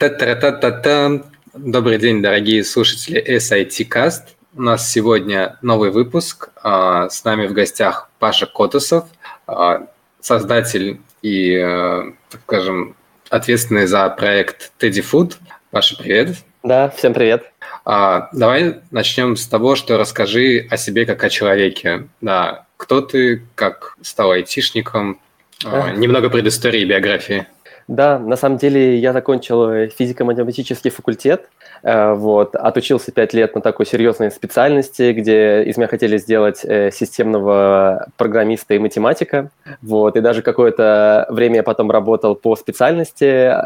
Та-та-та-та-та. Добрый день, дорогие слушатели SIT Cast. У нас сегодня новый выпуск. А, с нами в гостях Паша Котусов, а, создатель и, э, так скажем, ответственный за проект Teddy Food. Паша, привет. Да, всем привет. А, давай начнем с того, что расскажи о себе как о человеке. Да, кто ты, как стал айтишником, немного предыстории и биографии. Да, на самом деле я закончил э, физико-математический факультет, э, вот, отучился пять лет на такой серьезной специальности, где из меня хотели сделать э, системного программиста и математика, вот, и даже какое-то время я потом работал по специальности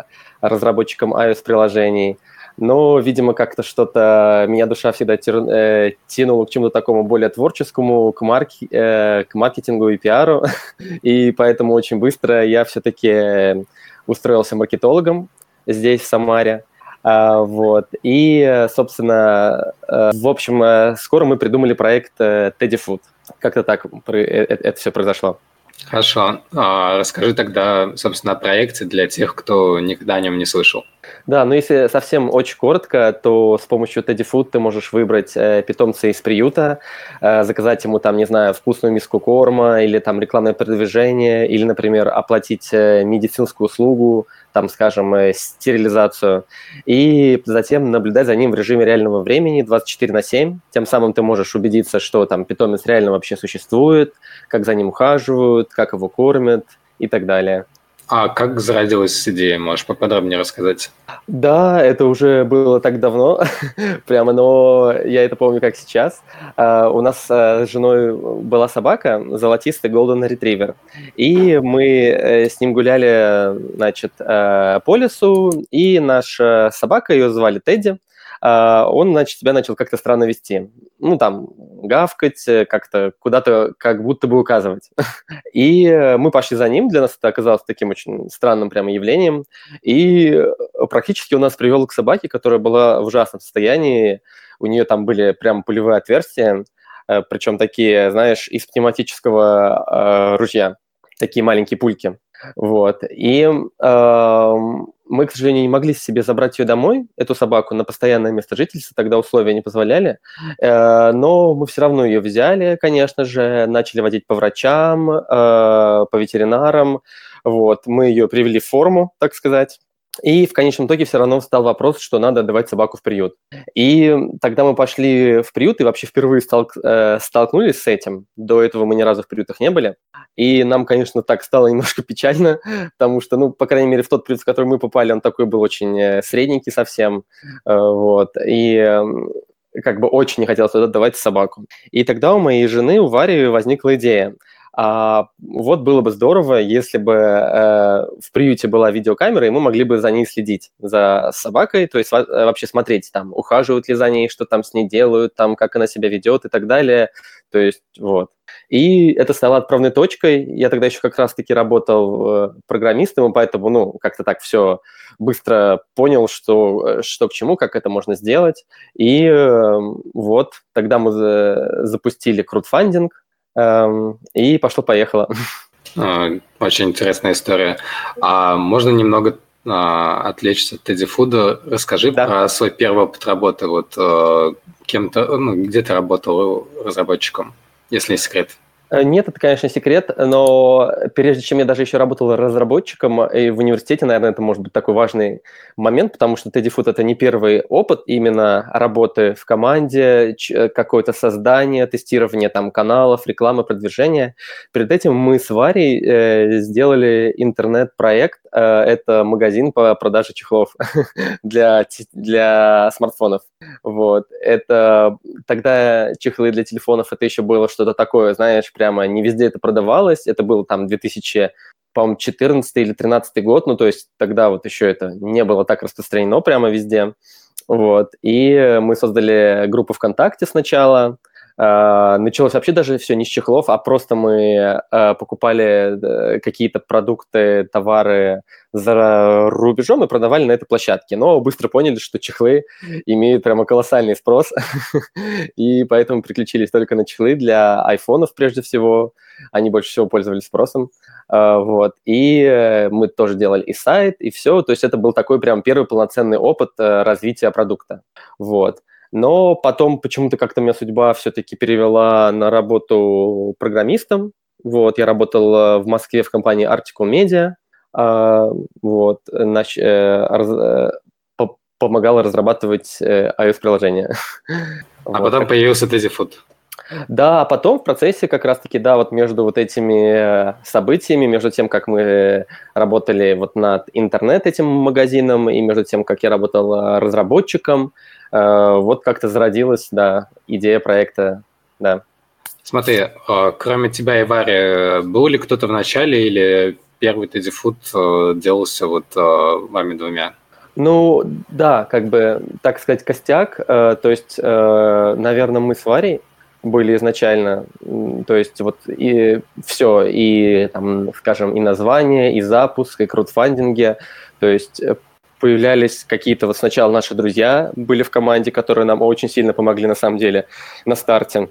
разработчиком iOS-приложений, но, видимо, как-то что-то меня душа всегда тянула к чему-то такому более творческому, к, марки, к маркетингу и пиару, и поэтому очень быстро я все-таки устроился маркетологом здесь, в Самаре. А, вот. И, собственно, э, в общем, э, скоро мы придумали проект э, Teddy Food. Как-то так это все произошло. Хорошо. А, расскажи тогда, собственно, о проекте для тех, кто никогда о нем не слышал. Да, ну если совсем очень коротко, то с помощью Teddy Food ты можешь выбрать э, питомца из приюта, э, заказать ему там, не знаю, вкусную миску корма или там рекламное продвижение, или, например, оплатить э, медицинскую услугу, там, скажем, э, стерилизацию, и затем наблюдать за ним в режиме реального времени 24 на 7. Тем самым ты можешь убедиться, что там питомец реально вообще существует, как за ним ухаживают, как его кормят и так далее. А как зародилась идея? Можешь поподробнее рассказать? Да, это уже было так давно, прямо, но я это помню как сейчас. Uh, у нас uh, с женой была собака, золотистый Golden Retriever, и мы uh, с ним гуляли, значит, по лесу, и наша собака, ее звали Тедди, а, он, значит, тебя начал как-то странно вести. Ну, там, гавкать, э, как-то куда-то как будто бы указывать. И э, мы пошли за ним, для нас это оказалось таким очень странным прямо явлением. И э, практически он нас привел к собаке, которая была в ужасном состоянии. У нее там были прям пулевые отверстия, причем такие, знаешь, из пневматического ружья, такие маленькие пульки. Вот. И э, мы, к сожалению, не могли себе забрать ее домой, эту собаку, на постоянное место жительства, тогда условия не позволяли. Э, но мы все равно ее взяли, конечно же, начали водить по врачам, э, по ветеринарам. Вот. Мы ее привели в форму, так сказать. И в конечном итоге все равно встал вопрос, что надо отдавать собаку в приют. И тогда мы пошли в приют и вообще впервые стал, э, столкнулись с этим. До этого мы ни разу в приютах не были. И нам, конечно, так стало немножко печально, потому что, ну, по крайней мере, в тот приют, в который мы попали, он такой был очень э, средненький совсем. Э, вот. И э, как бы очень не хотелось туда отдавать собаку. И тогда у моей жены, у Вари, возникла идея – а, вот было бы здорово, если бы э, в приюте была видеокамера, и мы могли бы за ней следить, за собакой, то есть э, вообще смотреть, там, ухаживают ли за ней, что там с ней делают, там, как она себя ведет и так далее. То есть, вот. И это стало отправной точкой. Я тогда еще как раз-таки работал э, программистом, и поэтому, ну, как-то так все быстро понял, что, э, что к чему, как это можно сделать. И вот, тогда мы за, запустили краудфандинг, Эм, и пошло-поехало. А, очень интересная история. А можно немного а, отвлечься от Тедди Фуда? Расскажи да. про свой первый опыт работы. Вот э, кем-то, ну, где ты работал разработчиком, если не секрет? Э, нет, это, конечно, секрет, но прежде чем я даже еще работал разработчиком и в университете, наверное, это может быть такой важный момент, потому что Teddy Food – это не первый опыт именно работы в команде, э, какое-то создание, тестирование там каналов, рекламы, продвижения. Перед этим мы с Варей э, сделали интернет-проект, э, это магазин по продаже чехлов для, для смартфонов. Вот. Это тогда чехлы для телефонов, это еще было что-то такое, знаешь, прямо не везде это продавалось. Это был там 2000 по-моему, 14 или 13 год, ну, то есть тогда вот еще это не было так распространено прямо везде. Вот. И мы создали группу ВКонтакте сначала, началось вообще даже все не с чехлов, а просто мы uh, покупали uh, какие-то продукты, товары за рубежом и продавали на этой площадке. Но быстро поняли, что чехлы имеют прямо колоссальный спрос, и поэтому приключились только на чехлы для айфонов прежде всего. Они больше всего пользовались спросом. Вот. И мы тоже делали и сайт, и все. То есть это был такой прям первый полноценный опыт развития продукта. Вот. Но потом почему-то как-то меня судьба все-таки перевела на работу программистом. Вот, я работал в Москве в компании Article Media. Вот, нач, раз, помогал разрабатывать iOS-приложения. А вот. потом появился Food. Да, а потом в процессе как раз-таки, да, вот между вот этими э, событиями, между тем, как мы работали вот над интернет этим магазином, и между тем, как я работал э, разработчиком, э, вот как-то зародилась, да, идея проекта, да. Смотри, кроме тебя и Вари, был ли кто-то в начале или первый Teddy Food делался вот вами двумя? Ну, да, как бы, так сказать, костяк. То есть, наверное, мы с Варей были изначально. То есть вот и все, и, там, скажем, и название, и запуск, и краудфандинги. То есть э, появлялись какие-то вот сначала наши друзья были в команде, которые нам очень сильно помогли на самом деле на старте.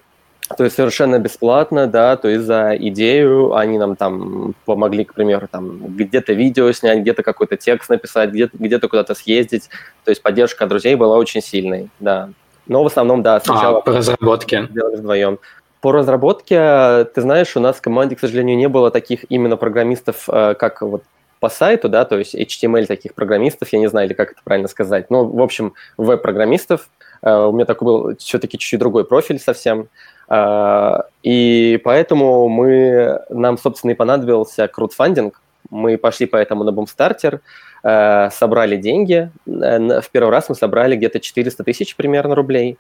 То есть совершенно бесплатно, да, то есть за идею они нам там помогли, к примеру, там где-то видео снять, где-то какой-то текст написать, где-то где куда-то съездить. То есть поддержка друзей была очень сильной, да. Но в основном, да, сначала... А, по разработке. Делали вдвоем. По разработке, ты знаешь, у нас в команде, к сожалению, не было таких именно программистов, э, как вот по сайту, да, то есть HTML таких программистов, я не знаю, или как это правильно сказать. Ну, в общем, веб-программистов. Э, у меня такой был все-таки чуть-чуть другой профиль совсем. Э, и поэтому мы, нам, собственно, и понадобился краудфандинг. Мы пошли поэтому на Boomstarter, Э, собрали деньги. В первый раз мы собрали где-то 400 тысяч примерно рублей.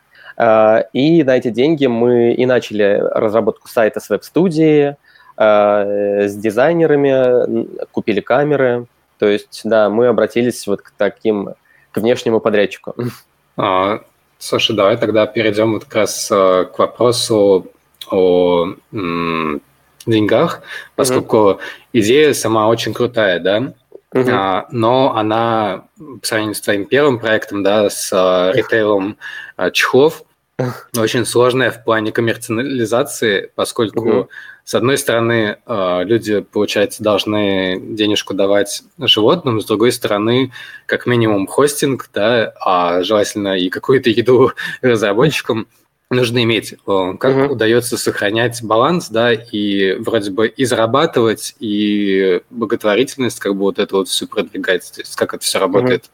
И на эти деньги мы и начали разработку сайта с веб-студии, с дизайнерами, купили камеры. То есть, да, мы обратились вот к таким, к внешнему подрядчику. А, слушай, давай тогда перейдем вот как раз к вопросу о м, деньгах, поскольку угу. идея сама очень крутая, да? Uh-huh. А, но она, по сравнению с твоим первым проектом, да, с а, ритейлом а, чехлов, очень сложная в плане коммерциализации, поскольку, uh-huh. С одной стороны, а, люди, получается, должны денежку давать животным, с другой стороны, как минимум хостинг, да, а желательно и какую-то еду разработчикам. Uh-huh нужно иметь, э, как угу. удается сохранять баланс, да, и вроде бы и зарабатывать, и благотворительность, как бы вот это вот все продвигать, то есть как это все работает.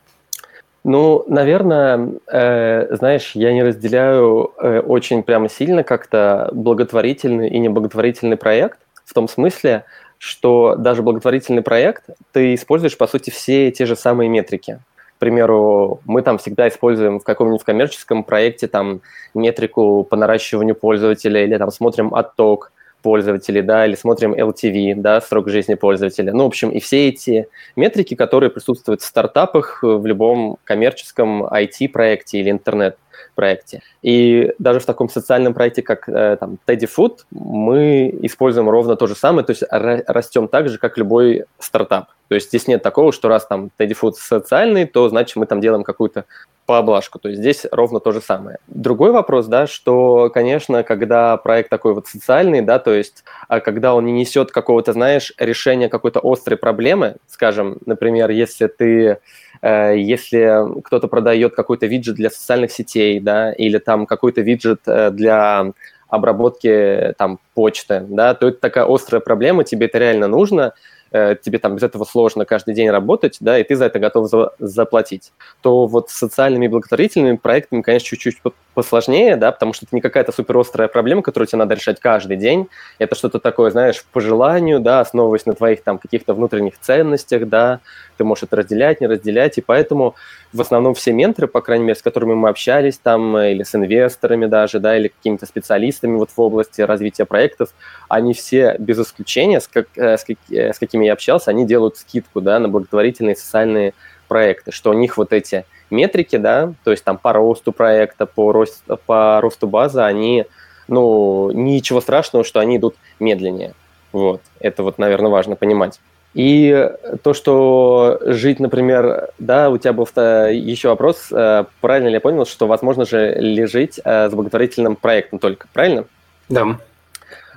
Ну, наверное, э, знаешь, я не разделяю э, очень прямо сильно как-то благотворительный и неблаготворительный проект, в том смысле, что даже благотворительный проект, ты используешь, по сути, все те же самые метрики. К примеру, мы там всегда используем в каком-нибудь коммерческом проекте там метрику по наращиванию пользователя или там смотрим отток пользователей, да, или смотрим LTV, да, срок жизни пользователя. Ну, в общем, и все эти метрики, которые присутствуют в стартапах, в любом коммерческом IT-проекте или интернет-проекте. И даже в таком социальном проекте, как э, там Teddy Food, мы используем ровно то же самое, то есть растем так же, как любой стартап. То есть здесь нет такого, что раз там Teddy Food социальный, то значит мы там делаем какую-то поблажку. То есть здесь ровно то же самое. Другой вопрос, да, что, конечно, когда проект такой вот социальный, да, то есть а когда он не несет какого-то, знаешь, решения какой-то острой проблемы, скажем, например, если ты э, если кто-то продает какой-то виджет для социальных сетей, да, или там какой-то виджет э, для обработки там почты, да, то это такая острая проблема, тебе это реально нужно, тебе там без этого сложно каждый день работать, да, и ты за это готов за, заплатить, то вот с социальными и благотворительными проектами, конечно, чуть-чуть посложнее, да, потому что это не какая-то суперострая проблема, которую тебе надо решать каждый день, это что-то такое, знаешь, по желанию, да, основываясь на твоих там каких-то внутренних ценностях, да, ты можешь это разделять, не разделять, и поэтому в основном все менторы, по крайней мере, с которыми мы общались там, э, или с инвесторами даже, да, или какими-то специалистами вот в области развития проектов, они все без исключения, с, как, э, с, как, э, с какими я общался, они делают скидку, да, на благотворительные социальные проекты, что у них вот эти метрики, да, то есть там по росту проекта, по, рост, по росту базы, они, ну, ничего страшного, что они идут медленнее. Вот, это вот, наверное, важно понимать. И то, что жить, например, да, у тебя был еще вопрос, э, правильно ли я понял, что возможно же ли жить э, с благотворительным проектом только, правильно? Да.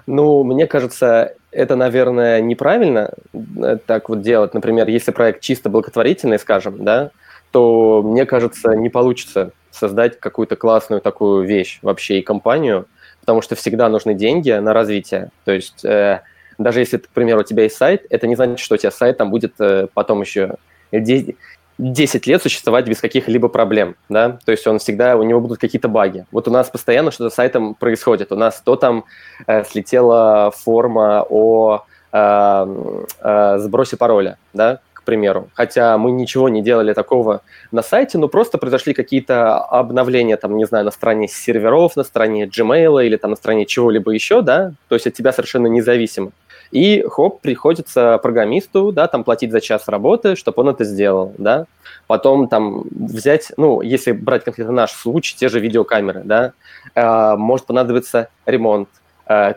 Ну, мне кажется, это, наверное, неправильно э, так вот делать. Например, если проект чисто благотворительный, скажем, да, то, мне кажется, не получится создать какую-то классную такую вещь вообще и компанию, потому что всегда нужны деньги на развитие. То есть э, даже если, к примеру, у тебя есть сайт, это не значит, что у тебя сайт там будет э, потом еще 10, 10 лет существовать без каких-либо проблем, да, то есть он всегда, у него будут какие-то баги. Вот у нас постоянно что-то с сайтом происходит, у нас то там э, слетела форма о э, э, сбросе пароля, да, к примеру, хотя мы ничего не делали такого на сайте, но просто произошли какие-то обновления, там, не знаю, на стороне серверов, на стороне Gmail или там на стороне чего-либо еще, да, то есть от тебя совершенно независимо. И хоп, приходится программисту, да, там платить за час работы, чтобы он это сделал, да. Потом там взять, ну, если брать конкретно наш случай, те же видеокамеры, да, э, может понадобиться ремонт, э,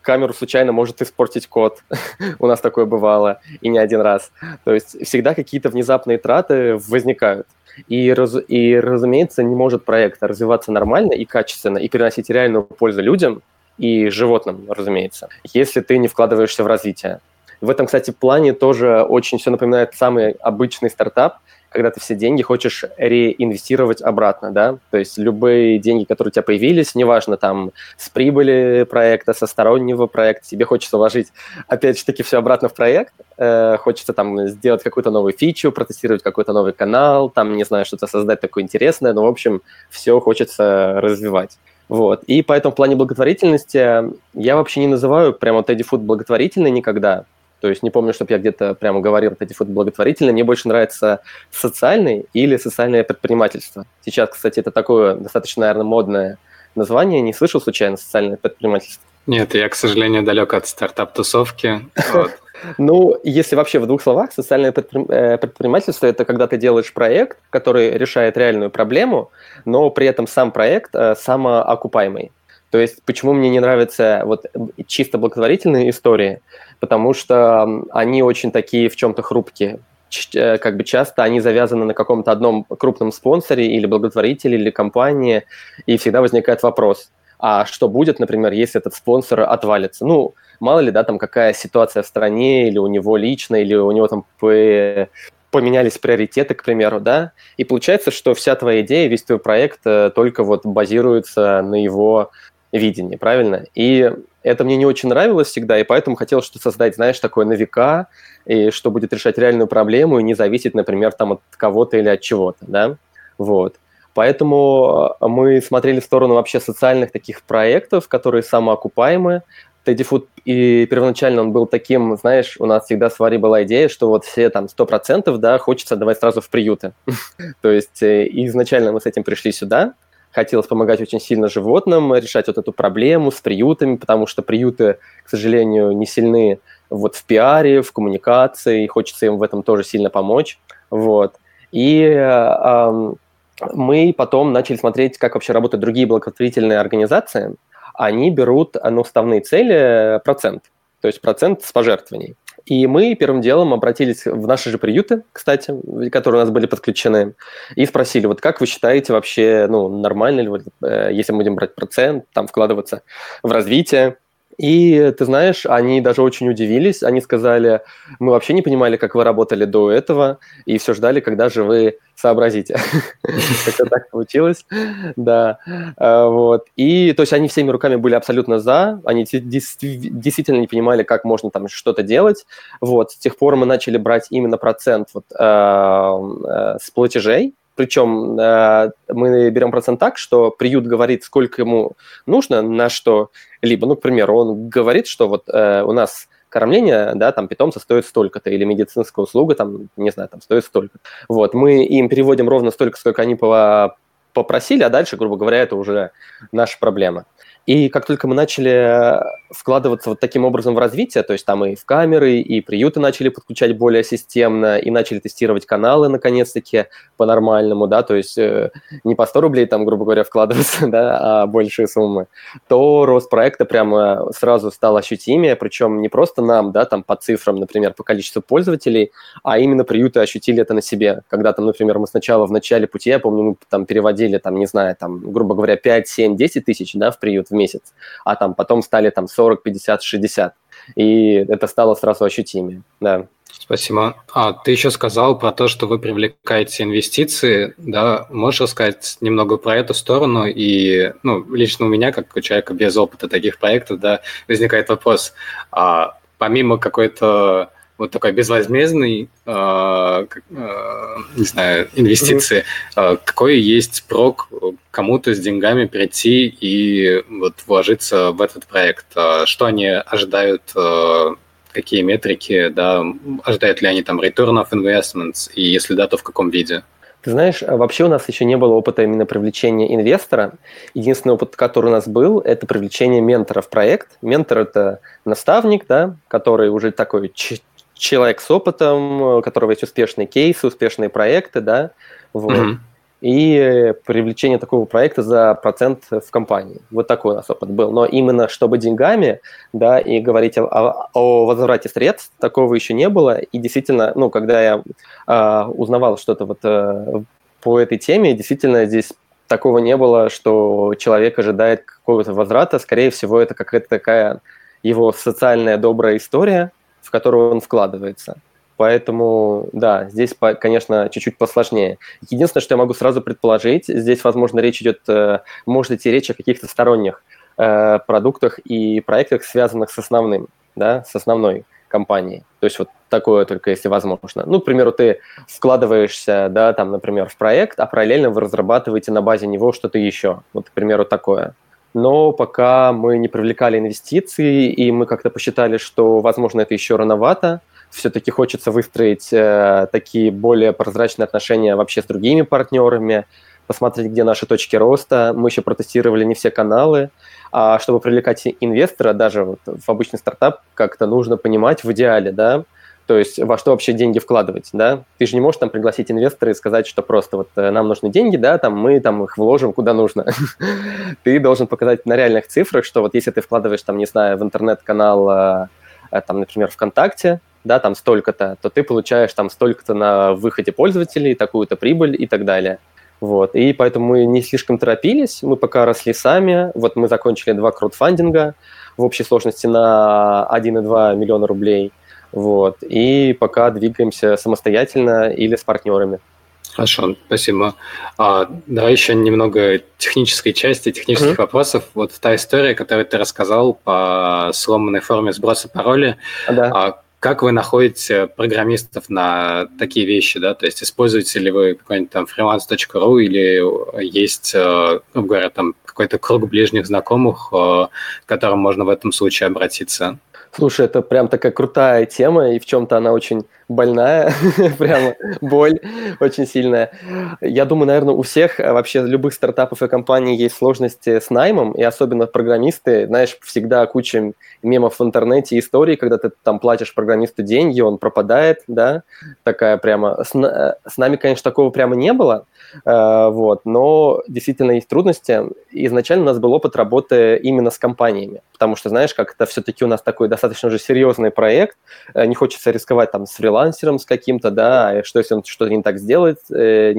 камеру случайно может испортить код. У нас такое бывало, и не один раз. То есть всегда какие-то внезапные траты возникают. И, раз, и, разумеется, не может проект развиваться нормально и качественно, и приносить реальную пользу людям, и животным, разумеется, если ты не вкладываешься в развитие. В этом, кстати, плане тоже очень все напоминает самый обычный стартап, когда ты все деньги хочешь реинвестировать обратно, да, то есть любые деньги, которые у тебя появились, неважно, там, с прибыли проекта, со стороннего проекта, тебе хочется вложить, опять же таки, все обратно в проект, э, хочется там сделать какую-то новую фичу, протестировать какой-то новый канал, там, не знаю, что-то создать такое интересное, но, в общем, все хочется развивать. Вот. И поэтому в плане благотворительности я вообще не называю прямо Teddy Food благотворительной никогда. То есть не помню, чтобы я где-то прямо говорил Teddy Food благотворительный. Мне больше нравится социальный или социальное предпринимательство. Сейчас, кстати, это такое достаточно, наверное, модное название. Не слышал случайно социальное предпринимательство? Нет, я, к сожалению, далек от стартап-тусовки. Ну, если вообще в двух словах, социальное э, предпринимательство – это когда ты делаешь проект, который решает реальную проблему, но при этом сам проект э, самоокупаемый. То есть почему мне не нравятся вот чисто благотворительные истории? Потому что они очень такие в чем-то хрупкие. Э, как бы часто они завязаны на каком-то одном крупном спонсоре или благотворителе, или компании, и всегда возникает вопрос, а что будет, например, если этот спонсор отвалится? Ну, мало ли, да, там какая ситуация в стране, или у него лично, или у него там поменялись приоритеты, к примеру, да, и получается, что вся твоя идея, весь твой проект э, только вот базируется на его видении, правильно? И это мне не очень нравилось всегда, и поэтому хотел что-то создать, знаешь, такое на века, и что будет решать реальную проблему и не зависеть, например, там от кого-то или от чего-то, да, вот. Поэтому э, мы смотрели в сторону вообще социальных таких проектов, которые самоокупаемые, Тедди Фуд и первоначально он был таким, знаешь, у нас всегда с Варей была идея, что вот все там 100%, да, хочется давать сразу в приюты. То есть э, изначально мы с этим пришли сюда, хотелось помогать очень сильно животным, решать вот эту проблему с приютами, потому что приюты, к сожалению, не сильны вот в пиаре, в коммуникации, и хочется им в этом тоже сильно помочь, вот. И э, мы потом начали смотреть, как вообще работают другие благотворительные организации, они берут на уставные цели процент, то есть процент с пожертвований. И мы первым делом обратились в наши же приюты, кстати, которые у нас были подключены, и спросили, вот как вы считаете вообще, ну, нормально ли, э, если мы будем брать процент, там, вкладываться в развитие, и ты знаешь, они даже очень удивились. Они сказали, мы вообще не понимали, как вы работали до этого, и все ждали, когда же вы сообразите. Как-то так получилось. Да. А, вот. И то есть они всеми руками были абсолютно за. Они действительно не понимали, как можно там что-то делать. Вот. С тех пор мы начали брать именно процент а, с платежей, причем э, мы берем процент так, что приют говорит, сколько ему нужно на что-либо. Ну, к примеру, он говорит, что вот э, у нас кормление, да, там питомца стоит столько-то, или медицинская услуга, там, не знаю, там стоит столько. Вот, мы им переводим ровно столько, сколько они по попросили, а дальше, грубо говоря, это уже наша проблема. И как только мы начали э, вкладываться вот таким образом в развитие, то есть там и в камеры, и приюты начали подключать более системно, и начали тестировать каналы наконец-таки по-нормальному, да, то есть э, не по 100 рублей там, грубо говоря, вкладываться, да, а большие суммы, то рост проекта прямо сразу стал ощутимее, причем не просто нам, да, там по цифрам, например, по количеству пользователей, а именно приюты ощутили это на себе, когда там, например, мы сначала в начале пути, я помню, мы там переводили там, не знаю, там, грубо говоря, 5, 7, 10 тысяч, да, в приют в месяц, а там потом стали там 40, 50, 60. И это стало сразу ощутимее, да. Спасибо. А ты еще сказал про то, что вы привлекаете инвестиции, да? Можешь рассказать немного про эту сторону? И, ну, лично у меня, как у человека без опыта таких проектов, да, возникает вопрос, а помимо какой-то вот такой безвозмездный, э, э, не знаю, инвестиции, э, какой есть прок кому-то с деньгами прийти и вот вложиться в этот проект? Что они ожидают, какие метрики, да, ожидают ли они там return of investments, и если да, то в каком виде? Ты знаешь, вообще у нас еще не было опыта именно привлечения инвестора. Единственный опыт, который у нас был, это привлечение ментора в проект. Ментор – это наставник, да, который уже такой человек с опытом, у которого есть успешные кейсы, успешные проекты, да, вот. Mm-hmm. И привлечение такого проекта за процент в компании. Вот такой у нас опыт был. Но именно чтобы деньгами, да, и говорить о, о возврате средств, такого еще не было. И действительно, ну, когда я э, узнавал что-то вот э, по этой теме, действительно здесь такого не было, что человек ожидает какого-то возврата. Скорее всего, это какая-то такая его социальная добрая история, в которую он вкладывается. Поэтому, да, здесь, конечно, чуть-чуть посложнее. Единственное, что я могу сразу предположить, здесь, возможно, речь идет, э, может идти речь о каких-то сторонних э, продуктах и проектах, связанных с основным, да, с основной компанией. То есть вот такое только если возможно. Ну, к примеру, ты вкладываешься, да, там, например, в проект, а параллельно вы разрабатываете на базе него что-то еще. Вот, к примеру, такое но пока мы не привлекали инвестиции, и мы как-то посчитали, что, возможно, это еще рановато, все-таки хочется выстроить э, такие более прозрачные отношения вообще с другими партнерами, посмотреть, где наши точки роста. Мы еще протестировали не все каналы, а чтобы привлекать инвестора, даже вот в обычный стартап, как-то нужно понимать в идеале, да, то есть во что вообще деньги вкладывать, да? Ты же не можешь там пригласить инвестора и сказать, что просто вот э, нам нужны деньги, да, там мы там их вложим куда нужно. ты должен показать на реальных цифрах, что вот если ты вкладываешь там, не знаю, в интернет-канал, э, э, там, например, ВКонтакте, да, там столько-то, то ты получаешь там столько-то на выходе пользователей, такую-то прибыль и так далее. Вот. И поэтому мы не слишком торопились, мы пока росли сами. Вот мы закончили два краудфандинга в общей сложности на 1,2 миллиона рублей. Вот. И пока двигаемся самостоятельно или с партнерами. Хорошо, спасибо. А, давай еще немного технической части, технических mm-hmm. вопросов. Вот та история, которую ты рассказал по сломанной форме сброса пароля. Да. А, как вы находите программистов на такие вещи, да? То есть используете ли вы какой-нибудь там freelance.ru или есть, э, грубо говоря, там какой-то круг ближних знакомых, э, к которым можно в этом случае обратиться? Слушай, это прям такая крутая тема, и в чем-то она очень больная, прямо боль очень сильная. Я думаю, наверное, у всех э, вообще любых стартапов и компаний есть сложности с наймом, и особенно программисты, знаешь, всегда куча мемов в интернете, истории, когда ты там платишь программисту деньги, он пропадает, да, такая прямо... С, с нами, конечно, такого прямо не было, э, вот, но действительно есть трудности. Изначально у нас был опыт работы именно с компаниями, потому что, знаешь, как это все-таки у нас такой достаточно уже серьезный проект, не хочется рисковать там с фрилансером с каким-то, да, что если он что-то не так сделает, э,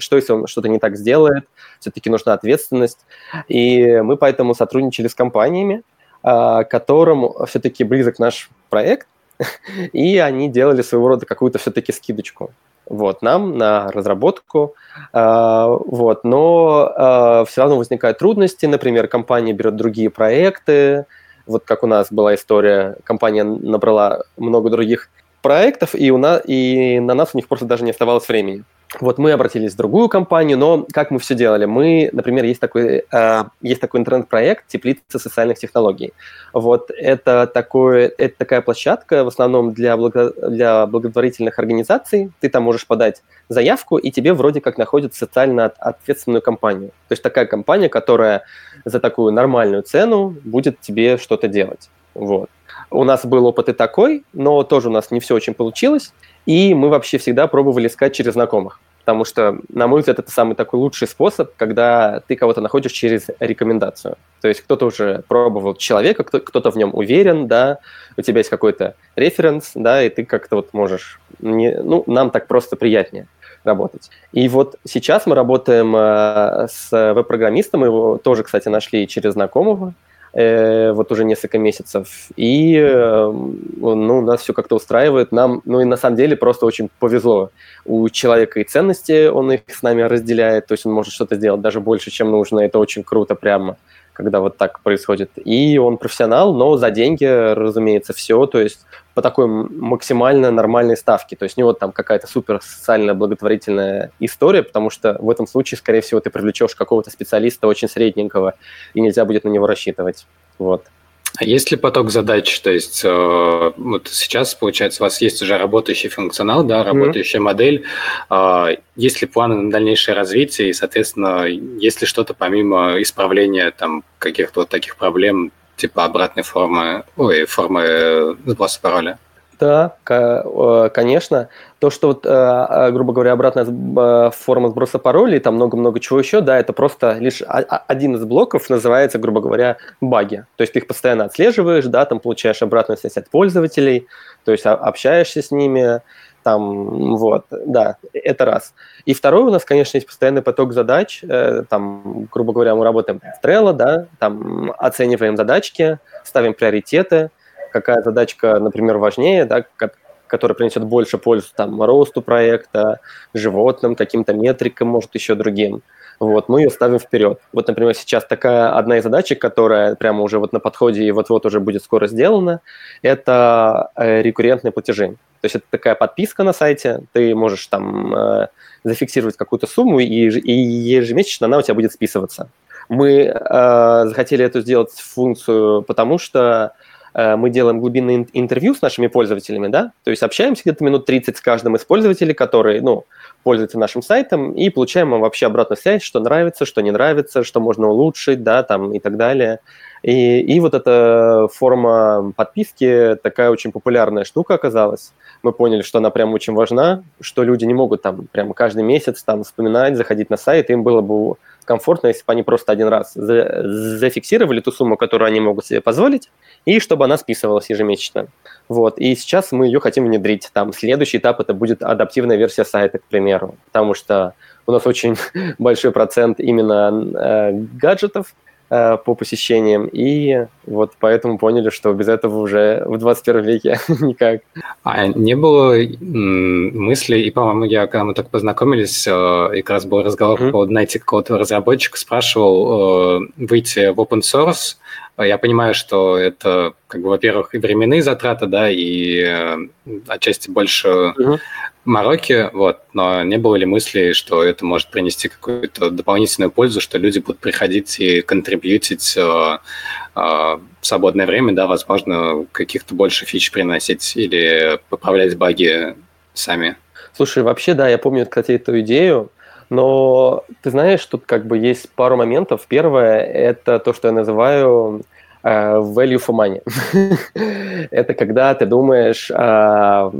что если он что-то не так сделает, все-таки нужна ответственность. И мы поэтому сотрудничали с компаниями, э, которым все-таки близок наш проект, и они делали своего рода какую-то все-таки скидочку вот, нам на разработку, э, вот, но э, все равно возникают трудности, например, компания берет другие проекты, вот как у нас была история, компания набрала много других проектов, и, у нас, и на нас у них просто даже не оставалось времени. Вот мы обратились в другую компанию, но как мы все делали? Мы, например, есть такой, э, есть такой интернет-проект «Теплица социальных технологий». Вот это, такое, это такая площадка в основном для, благо, для благотворительных организаций. Ты там можешь подать заявку, и тебе вроде как находят социально ответственную компанию. То есть такая компания, которая за такую нормальную цену будет тебе что-то делать. Вот. У нас был опыт и такой, но тоже у нас не все очень получилось. И мы вообще всегда пробовали искать через знакомых. Потому что, на мой взгляд, это самый такой лучший способ, когда ты кого-то находишь через рекомендацию. То есть кто-то уже пробовал человека, кто-то в нем уверен, да, у тебя есть какой-то референс, да, и ты как-то вот можешь... Не, ну, нам так просто приятнее. работать. И вот сейчас мы работаем э, с веб-программистом, его тоже, кстати, нашли через знакомого, э, вот уже несколько месяцев. И э, ну, нас все как-то устраивает. Нам, ну и на самом деле просто очень повезло. У человека и ценности, он их с нами разделяет, то есть он может что-то сделать даже больше, чем нужно. Это очень круто прямо когда вот так происходит. И он профессионал, но за деньги, разумеется, все, то есть по такой максимально нормальной ставке. То есть не вот там какая-то супер социальная благотворительная история, потому что в этом случае, скорее всего, ты привлечешь какого-то специалиста очень средненького, и нельзя будет на него рассчитывать. Вот. А есть ли поток задач? То есть э, вот сейчас, получается, у вас есть уже работающий функционал, да, работающая mm-hmm. модель. Э, есть ли планы на дальнейшее развитие? И, соответственно, есть ли что-то помимо исправления там каких-то вот таких проблем, типа обратной формы, ой, формы сброса пароля? Да, э, конечно. То, что, вот, э, э, грубо говоря, обратная форма сброса паролей, там много-много чего еще, да, это просто лишь один из блоков называется, грубо говоря, баги. То есть ты их постоянно отслеживаешь, да, там получаешь обратную связь от пользователей, то есть общаешься с ними, там, вот, да, это раз. И второе, у нас, конечно, есть постоянный поток задач, там, грубо говоря, мы работаем в Trello, да, там оцениваем задачки, ставим приоритеты, какая задачка, например, важнее, да, которая принесет больше пользы там, росту проекта, животным, каким-то метрикам, может, еще другим. Вот, мы ее ставим вперед. Вот, например, сейчас такая одна из задачек, которая прямо уже вот на подходе и вот-вот уже будет скоро сделана, это э, рекуррентные платежи. То есть это такая подписка на сайте, ты можешь там э, зафиксировать какую-то сумму, и, и ежемесячно она у тебя будет списываться. Мы э, захотели эту сделать функцию, потому что мы делаем глубинное интервью с нашими пользователями, да, то есть общаемся где-то минут 30 с каждым из пользователей, которые, ну, пользуются нашим сайтом, и получаем вообще обратную связь, что нравится, что не нравится, что можно улучшить, да, там и так далее. И, и вот эта форма подписки такая очень популярная штука оказалась. Мы поняли, что она прям очень важна, что люди не могут там прямо каждый месяц там вспоминать, заходить на сайт, им было бы комфортно, если бы они просто один раз за, зафиксировали ту сумму, которую они могут себе позволить, и чтобы она списывалась ежемесячно. Вот. И сейчас мы ее хотим внедрить. Там следующий этап это будет адаптивная версия сайта, к примеру, потому что у нас очень большой процент именно э, гаджетов, по посещениям, и вот поэтому поняли, что без этого уже в 21 веке никак. А не было мысли, и, по-моему, я, когда мы так познакомились, э, и как раз был разговор mm-hmm. по найти какого-то разработчика, спрашивал э, выйти в open source, я понимаю, что это, как бы, во-первых, и временные затраты, да, и э, отчасти больше угу. Мороки, вот, но не было ли мысли, что это может принести какую-то дополнительную пользу, что люди будут приходить и контрибьютить э, э, в свободное время, да, возможно, каких-то больше фич приносить или поправлять баги сами? Слушай, вообще, да, я помню, кстати, эту идею, но ты знаешь, тут как бы есть пару моментов. Первое – это то, что я называю value for money. это когда ты думаешь, э, то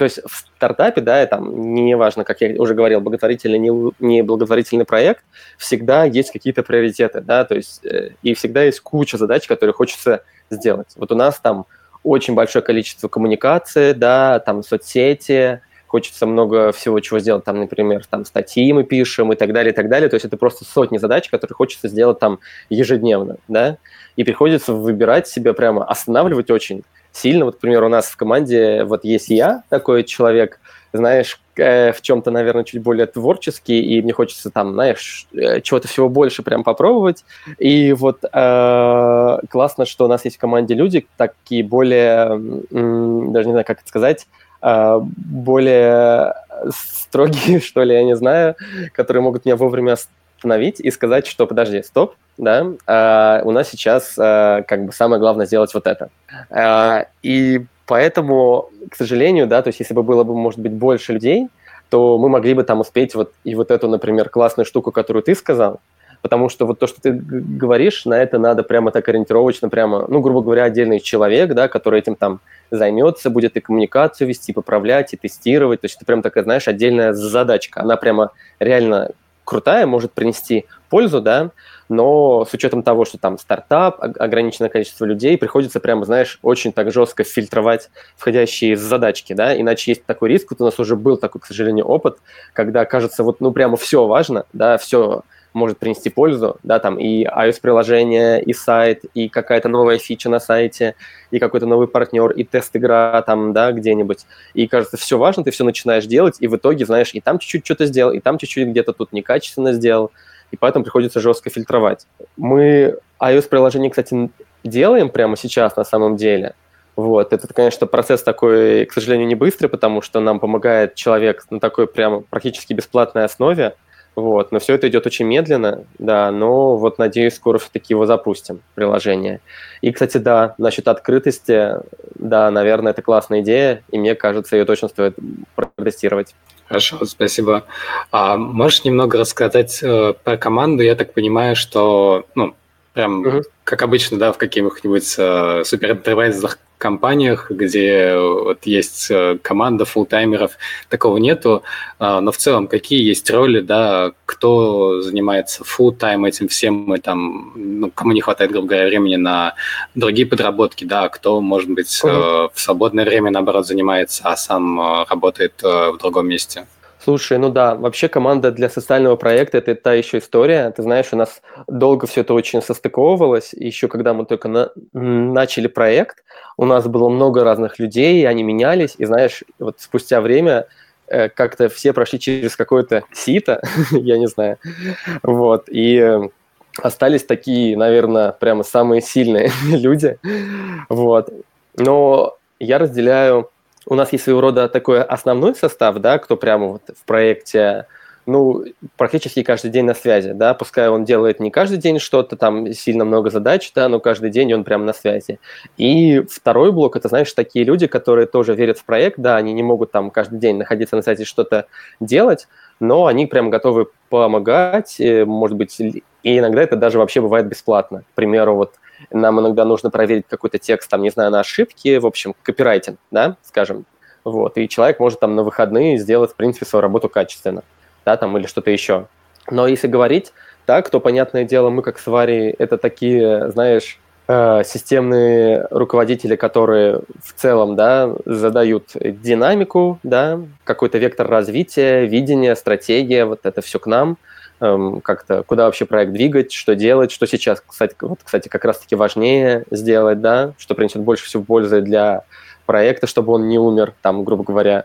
есть в стартапе, да, там, не важно, как я уже говорил, благотворительный, не, не благотворительный проект, всегда есть какие-то приоритеты, да, то есть э, и всегда есть куча задач, которые хочется сделать. Вот у нас там очень большое количество коммуникации, да, там соцсети, хочется много всего чего сделать, там, например, там статьи мы пишем и так далее, и так далее, то есть это просто сотни задач, которые хочется сделать там ежедневно, да, и приходится выбирать себя прямо, останавливать очень сильно, вот, например, у нас в команде вот есть я, такой человек, знаешь, э, в чем-то, наверное, чуть более творческий, и мне хочется там, знаешь, э, чего-то всего больше прям попробовать. И вот э, классно, что у нас есть в команде люди такие более, даже не знаю, как это сказать, более строгие, что ли, я не знаю, которые могут меня вовремя остановить и сказать, что подожди, стоп, да, а у нас сейчас а, как бы самое главное сделать вот это. А, и поэтому, к сожалению, да, то есть если бы было бы, может быть, больше людей, то мы могли бы там успеть вот и вот эту, например, классную штуку, которую ты сказал, потому что вот то, что ты говоришь, на это надо прямо так ориентировочно, прямо, ну, грубо говоря, отдельный человек, да, который этим там займется, будет и коммуникацию вести, поправлять, и тестировать. То есть это прям такая, знаешь, отдельная задачка. Она прямо реально крутая, может принести пользу, да, но с учетом того, что там стартап, ограниченное количество людей, приходится прямо, знаешь, очень так жестко фильтровать входящие задачки, да, иначе есть такой риск, вот у нас уже был такой, к сожалению, опыт, когда кажется, вот, ну, прямо все важно, да, все может принести пользу, да, там и iOS-приложение, и сайт, и какая-то новая фича на сайте, и какой-то новый партнер, и тест-игра там, да, где-нибудь. И кажется, все важно, ты все начинаешь делать, и в итоге, знаешь, и там чуть-чуть что-то сделал, и там чуть-чуть где-то тут некачественно сделал, и поэтому приходится жестко фильтровать. Мы iOS-приложение, кстати, делаем прямо сейчас на самом деле. Вот, это, конечно, процесс такой, к сожалению, не быстрый, потому что нам помогает человек на такой прямо практически бесплатной основе, вот, но все это идет очень медленно, да, но вот надеюсь, скоро все-таки его запустим, приложение. И, кстати, да, насчет открытости, да, наверное, это классная идея, и мне кажется, ее точно стоит протестировать. Хорошо, спасибо. А можешь немного рассказать э, про команду? Я так понимаю, что, ну, прям, угу. как обычно, да, в каких-нибудь э, суперэнтерпрайзных компаниях, где вот есть э, команда фултаймеров, такого нету. А, но в целом, какие есть роли, да, кто занимается фултайм этим всем, и там, ну, кому не хватает, грубо говоря, времени на другие подработки, да, кто, может быть, mm-hmm. в свободное время, наоборот, занимается, а сам э, работает в другом месте. Слушай, ну да, вообще команда для социального проекта – это та еще история. Ты знаешь, у нас долго все это очень состыковывалось. Еще когда мы только на, начали проект, у нас было много разных людей, они менялись. И знаешь, вот спустя время э, как-то все прошли через какое-то сито, я не знаю. Вот, и э, остались такие, наверное, прямо самые сильные люди. Вот. Но я разделяю у нас есть своего рода такой основной состав, да, кто прямо вот в проекте, ну, практически каждый день на связи, да, пускай он делает не каждый день что-то, там сильно много задач, да, но каждый день он прямо на связи. И второй блок, это, знаешь, такие люди, которые тоже верят в проект, да, они не могут там каждый день находиться на сайте что-то делать, но они прям готовы помогать, э, может быть, и иногда это даже вообще бывает бесплатно. К примеру, вот нам иногда нужно проверить какой-то текст, там, не знаю, на ошибки, в общем, копирайтинг, да, скажем, вот, и человек может там на выходные сделать, в принципе, свою работу качественно, да, там, или что-то еще. Но если говорить так, то, понятное дело, мы как свари, это такие, знаешь, э, системные руководители, которые в целом, да, задают динамику, да, какой-то вектор развития, видение, стратегия, вот это все к нам – как-то, куда вообще проект двигать, что делать, что сейчас, кстати, вот, кстати, как раз-таки важнее сделать, да, что принесет больше всего пользы для проекта, чтобы он не умер, там, грубо говоря.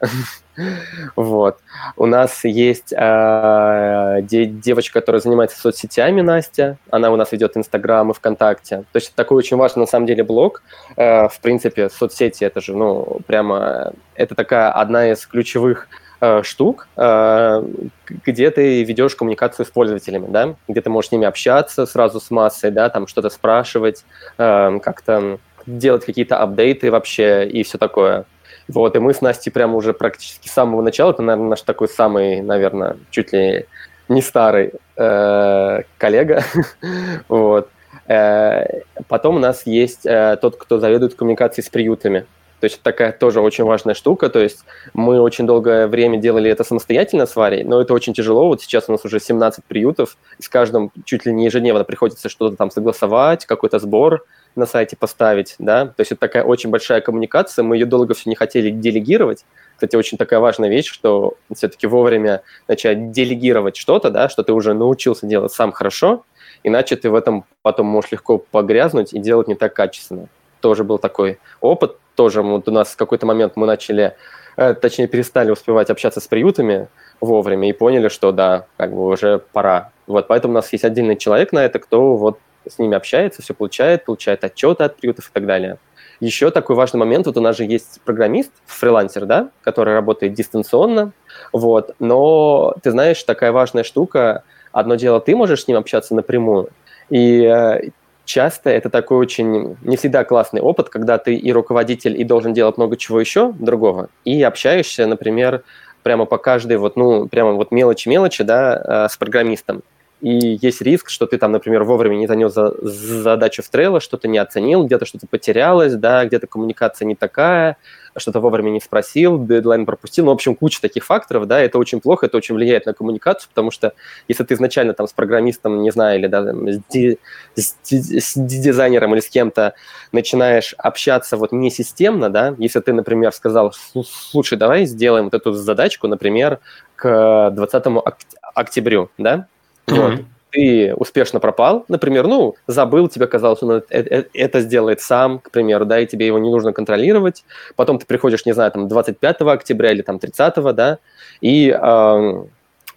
вот. У нас есть э, девочка, которая занимается соцсетями, Настя. Она у нас ведет Инстаграм и ВКонтакте. То есть такой очень важный, на самом деле, блок. Э, в принципе, соцсети, это же, ну, прямо, это такая одна из ключевых штук, э, где ты ведешь коммуникацию с пользователями, да, где ты можешь с ними общаться сразу с массой, да, там что-то спрашивать, э, как-то делать какие-то апдейты вообще и все такое. Вот, и мы с Настей прямо уже практически с самого начала, это, наверное, наш такой самый, наверное, чуть ли не старый э, коллега, вот. Э, потом у нас есть э, тот, кто заведует коммуникацией с приютами, то есть такая тоже очень важная штука. То есть мы очень долгое время делали это самостоятельно с Варей, но это очень тяжело. Вот сейчас у нас уже 17 приютов, и с каждым чуть ли не ежедневно приходится что-то там согласовать, какой-то сбор на сайте поставить, да. То есть это такая очень большая коммуникация, мы ее долго все не хотели делегировать. Кстати, очень такая важная вещь, что все-таки вовремя начать делегировать что-то, да, что ты уже научился делать сам хорошо, иначе ты в этом потом можешь легко погрязнуть и делать не так качественно. Тоже был такой опыт, тоже вот у нас в какой-то момент мы начали, э, точнее, перестали успевать общаться с приютами вовремя и поняли, что да, как бы уже пора. Вот поэтому у нас есть отдельный человек на это, кто вот с ними общается, все получает, получает отчеты от приютов и так далее. Еще такой важный момент, вот у нас же есть программист, фрилансер, да, который работает дистанционно, вот, но ты знаешь, такая важная штука, одно дело, ты можешь с ним общаться напрямую, и э, часто это такой очень не всегда классный опыт, когда ты и руководитель, и должен делать много чего еще другого, и общаешься, например, прямо по каждой вот, ну, прямо вот мелочи-мелочи, да, э, с программистом. И есть риск, что ты там, например, вовремя не занес за, задачу в трейло, что-то не оценил, где-то что-то потерялось, да, где-то коммуникация не такая, что-то вовремя не спросил, дедлайн пропустил. Ну, в общем, куча таких факторов, да, это очень плохо, это очень влияет на коммуникацию, потому что если ты изначально там с программистом, не знаю, или да, с, ди- с, ди- с дизайнером или с кем-то начинаешь общаться вот не системно, да, если ты, например, сказал, слушай, давай сделаем вот эту задачку, например, к 20 октябрю, да, mm-hmm. вот, ты успешно пропал, например, ну, забыл, тебе казалось, он это сделает сам, к примеру, да, и тебе его не нужно контролировать, потом ты приходишь, не знаю, там, 25 октября или там 30, да, и э,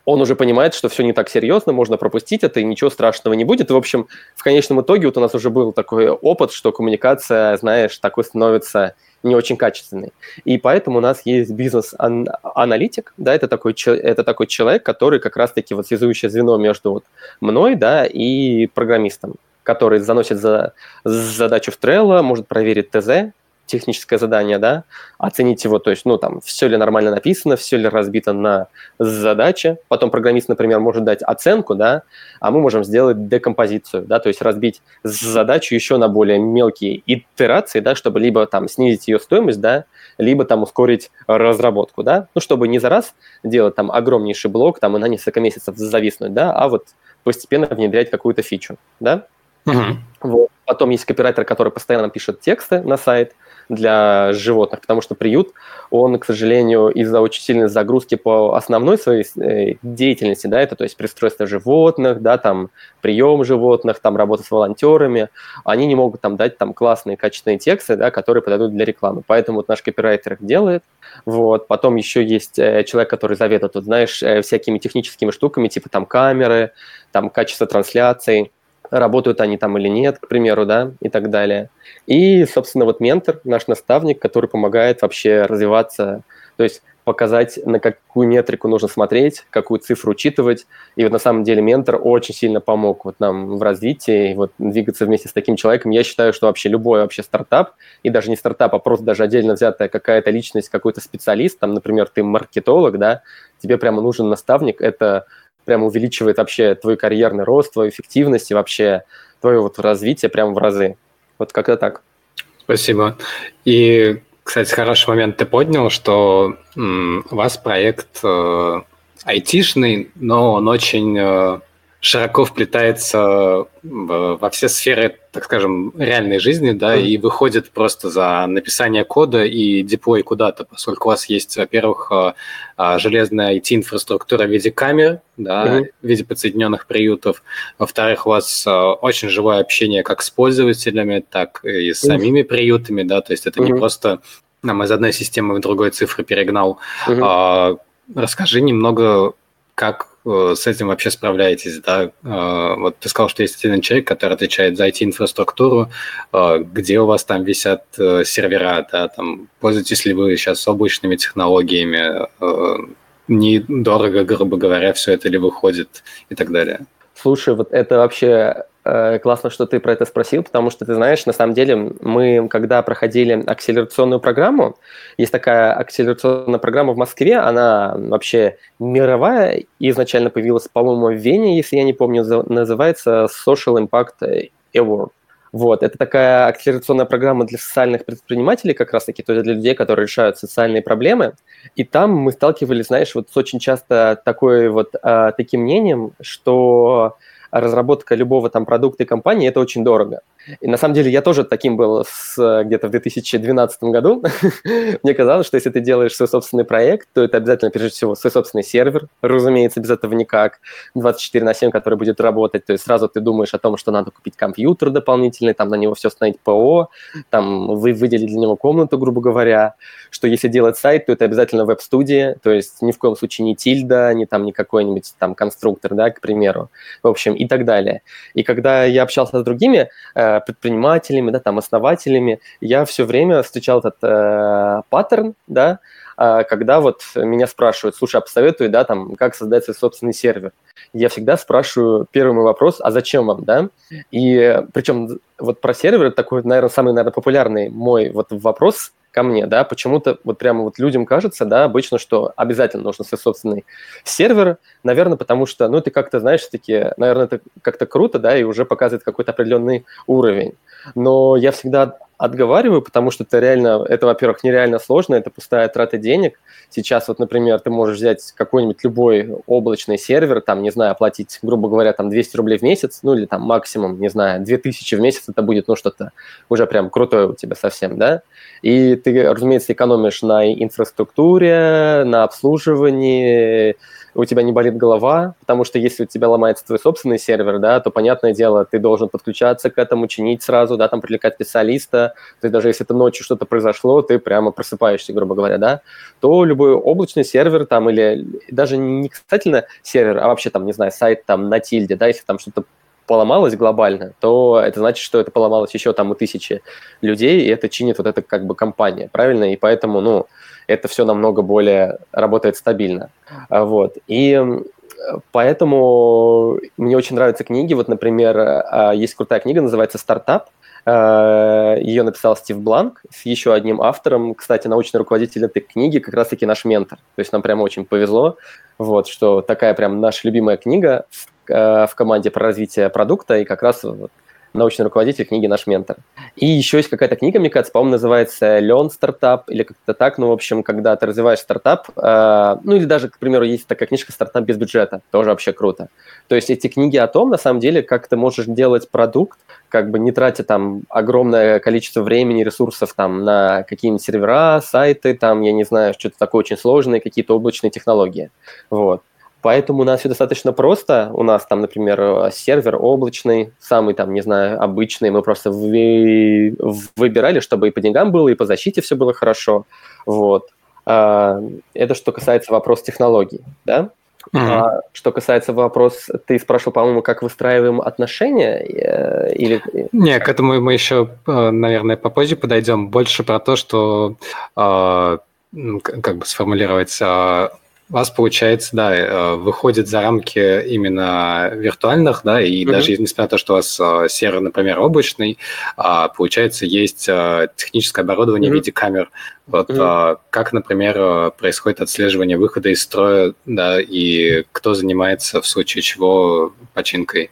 он уже понимает, что все не так серьезно, можно пропустить это, и ничего страшного не будет. И, в общем, в конечном итоге вот у нас уже был такой опыт, что коммуникация, знаешь, такой становится не очень качественный. И поэтому у нас есть бизнес-аналитик, да, это такой, это такой человек, который как раз-таки вот связующее звено между вот мной, да, и программистом, который заносит за, задачу в Trello, может проверить ТЗ, техническое задание, да, оценить его, то есть, ну, там, все ли нормально написано, все ли разбито на задачи. Потом программист, например, может дать оценку, да, а мы можем сделать декомпозицию, да, то есть разбить задачу еще на более мелкие итерации, да, чтобы либо там снизить ее стоимость, да, либо там ускорить разработку, да, ну, чтобы не за раз делать там огромнейший блок, там, и на несколько месяцев зависнуть, да, а вот постепенно внедрять какую-то фичу, да. Uh-huh. Вот. Потом есть копирайтер, который постоянно пишет тексты на сайт, для животных, потому что приют, он, к сожалению, из-за очень сильной загрузки по основной своей э, деятельности, да, это то есть пристройство животных, да, там прием животных, там работа с волонтерами, они не могут там дать там классные качественные тексты, да, которые подойдут для рекламы. Поэтому вот наш копирайтер их делает. Вот. Потом еще есть э, человек, который заведует, вот, знаешь, э, всякими техническими штуками, типа там камеры, там качество трансляции работают они там или нет, к примеру, да, и так далее. И, собственно, вот ментор, наш наставник, который помогает вообще развиваться, то есть показать, на какую метрику нужно смотреть, какую цифру учитывать. И вот на самом деле ментор очень сильно помог вот нам в развитии, вот двигаться вместе с таким человеком. Я считаю, что вообще любой вообще стартап, и даже не стартап, а просто даже отдельно взятая какая-то личность, какой-то специалист, там, например, ты маркетолог, да, тебе прямо нужен наставник, это прям увеличивает вообще твой карьерный рост, твою эффективность и вообще твое вот развитие прямо в разы. Вот как-то так. Спасибо. И, кстати, хороший момент ты поднял, что м, у вас проект э, айтишный, но он очень э, широко вплетается во все сферы, так скажем, реальной жизни, да, mm-hmm. и выходит просто за написание кода и деплой куда-то, поскольку у вас есть, во-первых, э, э, железная IT-инфраструктура в виде камер, да, mm-hmm. в виде подсоединенных приютов, во-вторых, у вас э, очень живое общение как с пользователями, так и с самими mm-hmm. приютами, да, то есть это mm-hmm. не просто нам из одной системы в другой цифры перегнал. Mm-hmm. Расскажи немного, как с этим вообще справляетесь, да? Э, вот ты сказал, что есть один человек, который отвечает за IT-инфраструктуру, э, где у вас там висят сервера, да, там, пользуетесь ли вы сейчас облачными технологиями, недорого, грубо говоря, все это ли выходит и так далее? Слушай, вот это вообще Э, классно, что ты про это спросил, потому что, ты знаешь, на самом деле мы, когда проходили акселерационную программу, есть такая акселерационная программа в Москве, она вообще мировая, и изначально появилась, по-моему, в Вене, если я не помню, называется Social Impact Award. Вот, это такая акселерационная программа для социальных предпринимателей, как раз-таки, то есть для людей, которые решают социальные проблемы. И там мы сталкивались, знаешь, вот с очень часто такой вот э, таким мнением, что разработка любого там продукта и компании, это очень дорого. И на самом деле я тоже таким был с, где-то в 2012 году. Мне казалось, что если ты делаешь свой собственный проект, то это обязательно, прежде всего, свой собственный сервер, разумеется, без этого никак, 24 на 7, который будет работать. То есть сразу ты думаешь о том, что надо купить компьютер дополнительный, там на него все установить ПО, там вы выделить для него комнату, грубо говоря, что если делать сайт, то это обязательно веб-студия, то есть ни в коем случае не тильда, не там не какой-нибудь там конструктор, да, к примеру, в общем, и так далее. И когда я общался с другими э, предпринимателями, да, там, основателями, я все время встречал этот э, паттерн, да, э, когда вот меня спрашивают, слушай, а посоветуй, да, там, как создать свой собственный сервер. Я всегда спрашиваю первый мой вопрос, а зачем вам, да? И причем вот про сервер такой, наверное, самый, наверное, популярный мой вот вопрос ко мне, да, почему-то вот прямо вот людям кажется, да, обычно, что обязательно нужно свой собственный сервер, наверное, потому что, ну, ты как-то, знаешь, таки, наверное, это как-то круто, да, и уже показывает какой-то определенный уровень. Но я всегда отговариваю, потому что это реально, это, во-первых, нереально сложно, это пустая трата денег. Сейчас вот, например, ты можешь взять какой-нибудь любой облачный сервер, там, не знаю, оплатить, грубо говоря, там 200 рублей в месяц, ну или там максимум, не знаю, 2000 в месяц, это будет, ну, что-то уже прям крутое у тебя совсем, да? И ты, разумеется, экономишь на инфраструктуре, на обслуживании, у тебя не болит голова, потому что если у тебя ломается твой собственный сервер, да, то, понятное дело, ты должен подключаться к этому, чинить сразу, да, там привлекать специалиста, ты даже если это ночью что-то произошло, ты прямо просыпаешься, грубо говоря, да, то любой облачный сервер там или даже не касательно сервер, а вообще там, не знаю, сайт там на тильде, да, если там что-то поломалось глобально, то это значит, что это поломалось еще там у тысячи людей, и это чинит вот эта как бы компания, правильно? И поэтому, ну, это все намного более работает стабильно. А, вот. И поэтому мне очень нравятся книги. Вот, например, а, есть крутая книга, называется «Стартап», а, ее написал Стив Бланк с еще одним автором. Кстати, научный руководитель этой книги как раз-таки наш ментор. То есть нам прямо очень повезло, вот, что такая прям наша любимая книга в команде про развитие продукта, и как раз вот научный руководитель книги «Наш ментор». И еще есть какая-то книга, мне кажется, по-моему, называется «Learn стартап» или как-то так. Ну, в общем, когда ты развиваешь стартап, э, ну или даже, к примеру, есть такая книжка «Стартап без бюджета», тоже вообще круто. То есть эти книги о том, на самом деле, как ты можешь делать продукт, как бы не тратя там огромное количество времени, ресурсов там на какие-нибудь сервера, сайты, там, я не знаю, что-то такое очень сложное, какие-то облачные технологии. Вот. Поэтому у нас все достаточно просто. У нас там, например, сервер облачный, самый там, не знаю, обычный. Мы просто вы... выбирали, чтобы и по деньгам было, и по защите все было хорошо. Вот. А, это что касается вопроса технологий, да? Mm-hmm. А, что касается вопрос, ты спрашивал, по-моему, как выстраиваем отношения э, или? Не, к этому мы еще, э, наверное, попозже подойдем. Больше про то, что а, как бы сформулировать вас, получается, да, э, выходит за рамки именно виртуальных, да, и mm-hmm. даже несмотря на то, что у вас э, сервер, например, облачный, а, получается, есть э, техническое оборудование mm-hmm. в виде камер. Вот mm-hmm. как, например, происходит отслеживание выхода из строя, да, и кто занимается в случае чего починкой?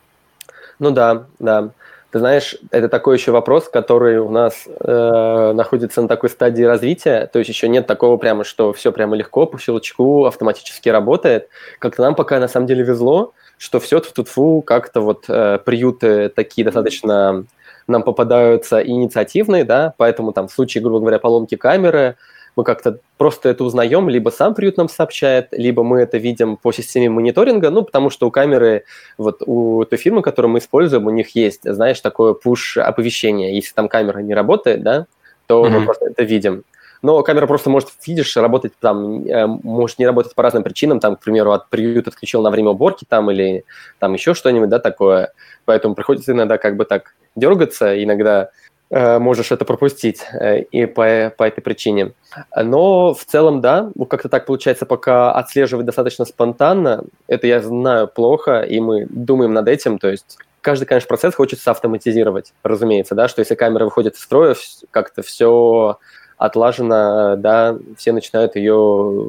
Ну да, да. Ты знаешь, это такой еще вопрос, который у нас э, находится на такой стадии развития, то есть еще нет такого прямо, что все прямо легко, по щелчку автоматически работает. Как-то нам пока на самом деле везло, что все тут фу как-то вот э, приюты такие достаточно нам попадаются инициативные, да, поэтому там в случае, грубо говоря, поломки камеры, мы как-то просто это узнаем, либо сам приют нам сообщает, либо мы это видим по системе мониторинга, ну, потому что у камеры, вот у той фирмы, которую мы используем, у них есть, знаешь, такое push-оповещение. Если там камера не работает, да, то mm-hmm. мы просто это видим. Но камера просто может, видишь, работать там, э, может не работать по разным причинам, там, к примеру, от приюта отключил на время уборки там или там еще что-нибудь, да, такое. Поэтому приходится иногда как бы так дергаться, иногда можешь это пропустить э, и по, по этой причине. Но в целом, да, как-то так получается пока отслеживать достаточно спонтанно. Это я знаю плохо, и мы думаем над этим. То есть каждый, конечно, процесс хочется автоматизировать, разумеется, да, что если камера выходит из строя, как-то все отлажено, да, все начинают ее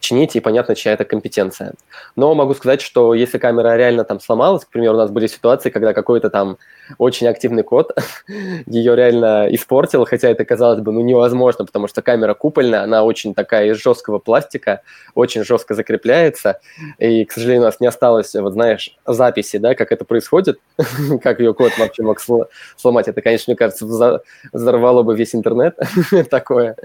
чинить, и понятно, чья это компетенция. Но могу сказать, что если камера реально там сломалась, к примеру, у нас были ситуации, когда какой-то там очень активный код ее реально испортил, хотя это казалось бы ну невозможно, потому что камера купольная, она очень такая из жесткого пластика, очень жестко закрепляется, и, к сожалению, у нас не осталось, вот знаешь, записи, да, как это происходит, как ее код вообще мог сломать. Это, конечно, мне кажется, взорвало бы весь интернет такое.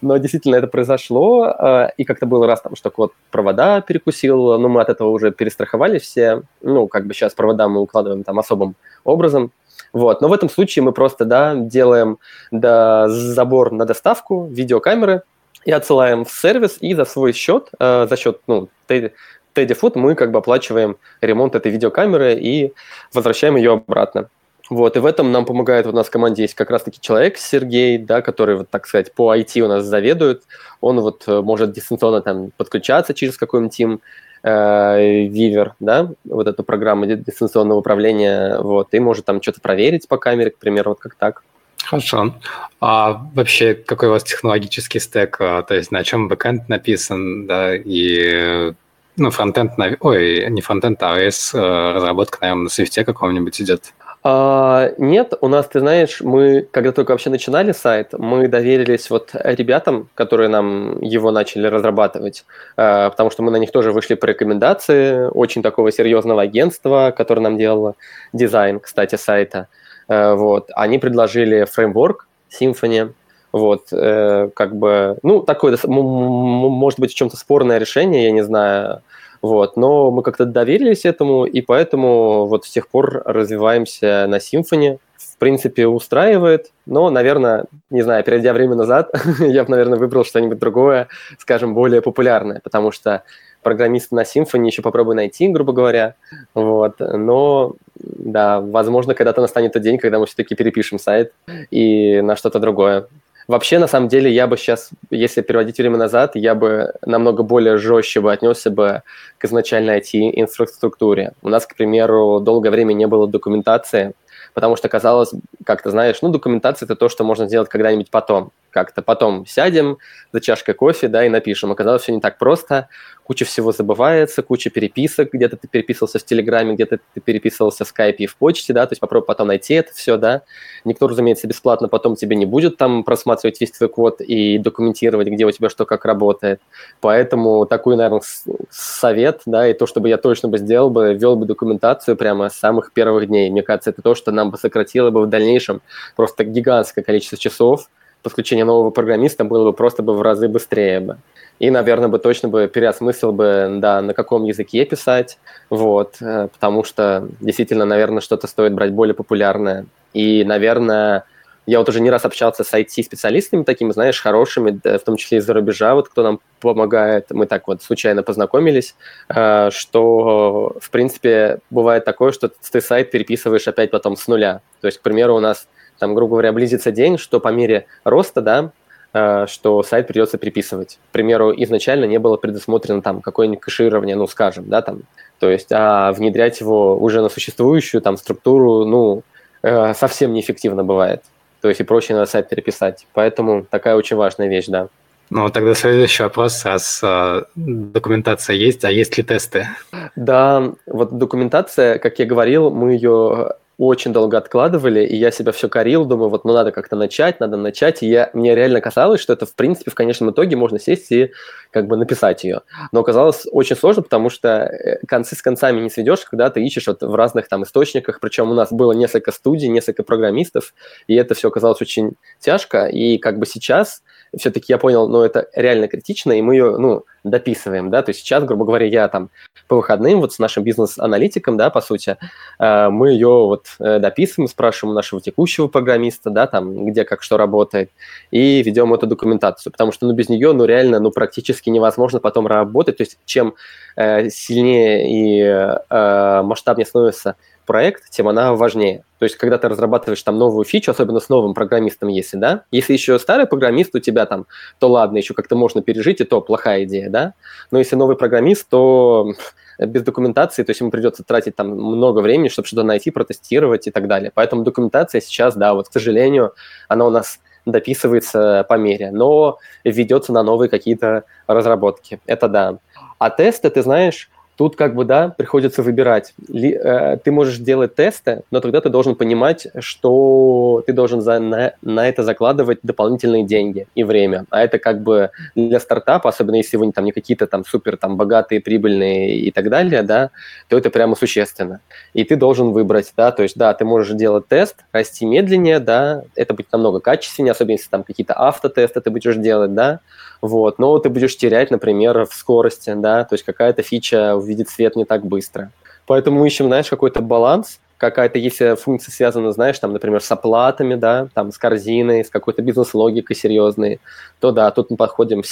Но действительно это произошло, а, и как-то был раз там, что код провода перекусил, но мы от этого уже перестраховались все. Ну, как бы сейчас провода мы укладываем там особым образом. Вот. Но в этом случае мы просто да, делаем да, забор на доставку видеокамеры и отсылаем в сервис, и за свой счет, э, за счет ну, Teddy Food мы как бы оплачиваем ремонт этой видеокамеры и возвращаем ее обратно. Вот, и в этом нам помогает, у нас в команде есть как раз-таки человек, Сергей, да, который, вот, так сказать, по IT у нас заведует, он вот э, может дистанционно там подключаться через какой-нибудь тим, э, Viver, да, вот эту программу дистанционного управления, вот, и может там что-то проверить по камере, к примеру, вот как так. Хорошо. А вообще, какой у вас технологический стек? А, то есть на чем бэкэнд написан, да, и ну, фронтенд, ой, не фронтенд, а iOS э, разработка, наверное, на свифте каком-нибудь идет? А, нет, у нас, ты знаешь, мы, когда только вообще начинали сайт, мы доверились вот ребятам, которые нам его начали разрабатывать, а, потому что мы на них тоже вышли по рекомендации очень такого серьезного агентства, которое нам делало дизайн, кстати, сайта. А, вот. Они предложили фреймворк Symfony, вот, э, как бы, ну, такое, может быть, в чем-то спорное решение, я не знаю, вот, но мы как-то доверились этому, и поэтому вот с тех пор развиваемся на Symfony. В принципе, устраивает, но, наверное, не знаю, перейдя время назад, я бы, наверное, выбрал что-нибудь другое, скажем, более популярное, потому что программиста на Symfony еще попробую найти, грубо говоря. Вот. Но, да, возможно, когда-то настанет тот день, когда мы все-таки перепишем сайт и на что-то другое. Вообще, на самом деле, я бы сейчас, если переводить время назад, я бы намного более жестче бы отнесся бы к изначальной IT-инфраструктуре. У нас, к примеру, долгое время не было документации, потому что казалось, как ты знаешь, ну, документация – это то, что можно сделать когда-нибудь потом. Как-то потом сядем за чашкой кофе, да, и напишем. Оказалось, все не так просто куча всего забывается, куча переписок, где-то ты переписывался в Телеграме, где-то ты переписывался в Скайпе и в почте, да, то есть попробуй потом найти это все, да. Никто, разумеется, бесплатно потом тебе не будет там просматривать весь твой код и документировать, где у тебя что как работает. Поэтому такой, наверное, совет, да, и то, чтобы я точно бы сделал бы, вел бы документацию прямо с самых первых дней. Мне кажется, это то, что нам бы сократило бы в дальнейшем просто гигантское количество часов, подключение нового программиста было бы просто бы в разы быстрее бы и, наверное, бы точно бы переосмыслил бы, да, на каком языке писать, вот, э, потому что действительно, наверное, что-то стоит брать более популярное. И, наверное, я вот уже не раз общался с IT-специалистами такими, знаешь, хорошими, в том числе из-за рубежа, вот кто нам помогает, мы так вот случайно познакомились, э, что, в принципе, бывает такое, что ты сайт переписываешь опять потом с нуля. То есть, к примеру, у нас там, грубо говоря, близится день, что по мере роста, да, Э, что сайт придется переписывать. К примеру, изначально не было предусмотрено там какое-нибудь кэширование, ну, скажем, да, там, то есть, а внедрять его уже на существующую там структуру, ну, э, совсем неэффективно бывает. То есть и проще на сайт переписать. Поэтому такая очень важная вещь, да. Ну, тогда следующий вопрос, раз э, документация есть, а есть ли тесты? Да, вот документация, как я говорил, мы ее очень долго откладывали, и я себя все корил, думаю, вот ну надо как-то начать, надо начать, и я, мне реально казалось, что это, в принципе, в конечном итоге можно сесть и как бы написать ее. Но оказалось очень сложно, потому что э, концы с концами не сведешь, когда ты ищешь вот в разных там источниках, причем у нас было несколько студий, несколько программистов, и это все оказалось очень тяжко, и как бы сейчас все-таки я понял, ну, это реально критично, и мы ее, ну, дописываем, да, то есть сейчас, грубо говоря, я там по выходным вот с нашим бизнес-аналитиком, да, по сути, э, мы ее вот э, дописываем, спрашиваем нашего текущего программиста, да, там, где как что работает, и ведем эту документацию, потому что, ну, без нее, ну, реально, ну, практически невозможно потом работать, то есть чем э, сильнее и масштабнее становится проект, тем она важнее. То есть, когда ты разрабатываешь там новую фичу, особенно с новым программистом, если, да, если еще старый программист у тебя там, то ладно, еще как-то можно пережить, и то плохая идея, да, но если новый программист, то без документации, то есть ему придется тратить там много времени, чтобы что-то найти, протестировать и так далее. Поэтому документация сейчас, да, вот, к сожалению, она у нас дописывается по мере, но ведется на новые какие-то разработки. Это да. А тесты, ты знаешь, Тут как бы, да, приходится выбирать. Ли, э, ты можешь делать тесты, но тогда ты должен понимать, что ты должен за, на, на это закладывать дополнительные деньги и время. А это как бы для стартапа, особенно если вы там не какие-то там супер там богатые, прибыльные и так далее, да, то это прямо существенно. И ты должен выбрать, да, то есть, да, ты можешь делать тест, расти медленнее, да, это будет намного качественнее, особенно если там какие-то автотесты ты будешь делать, да, вот, но ты будешь терять, например, в скорости, да, то есть какая-то фича увидит свет не так быстро. Поэтому мы ищем, знаешь, какой-то баланс, какая-то, если функция связана, знаешь, там, например, с оплатами, да, там, с корзиной, с какой-то бизнес-логикой серьезной, то да, тут мы подходим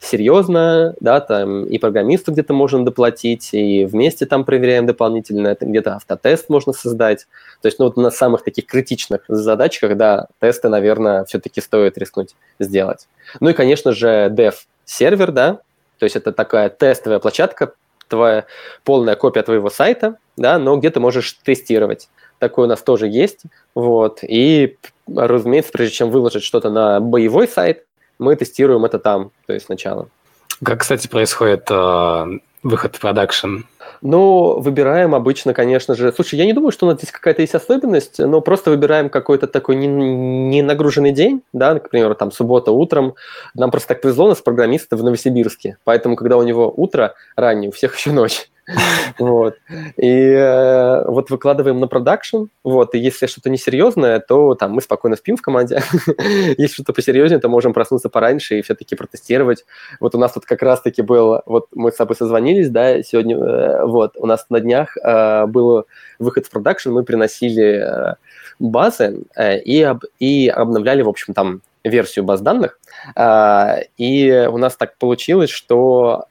серьезно, да, там, и программисту где-то можно доплатить, и вместе там проверяем дополнительно, это где-то автотест можно создать. То есть, ну, вот на самых таких критичных задачках, да, тесты, наверное, все-таки стоит рискнуть сделать. Ну и, конечно же, dev сервер, да, то есть это такая тестовая площадка, твоя полная копия твоего сайта, да, но где ты можешь тестировать. Такое у нас тоже есть. Вот. И разумеется, прежде чем выложить что-то на боевой сайт, мы тестируем это там, то есть сначала. Как, кстати, происходит э, выход в продакшн? Ну, выбираем обычно, конечно же... Слушай, я не думаю, что у нас здесь какая-то есть особенность, но просто выбираем какой-то такой не, не нагруженный день, да, к примеру, там, суббота утром. Нам просто так повезло, у нас программисты в Новосибирске, поэтому, когда у него утро раннее, у всех еще ночь. Вот. И э, вот выкладываем на продакшн, вот, и если что-то несерьезное, то там мы спокойно спим в команде. если что-то посерьезнее, то можем проснуться пораньше и все-таки протестировать. Вот у нас тут как раз-таки был, вот мы с тобой созвонились, да, сегодня, э, вот, у нас на днях э, был выход в продакшн, мы приносили э, базы э, и, об, и обновляли, в общем, там версию баз данных, э, и у нас так получилось, что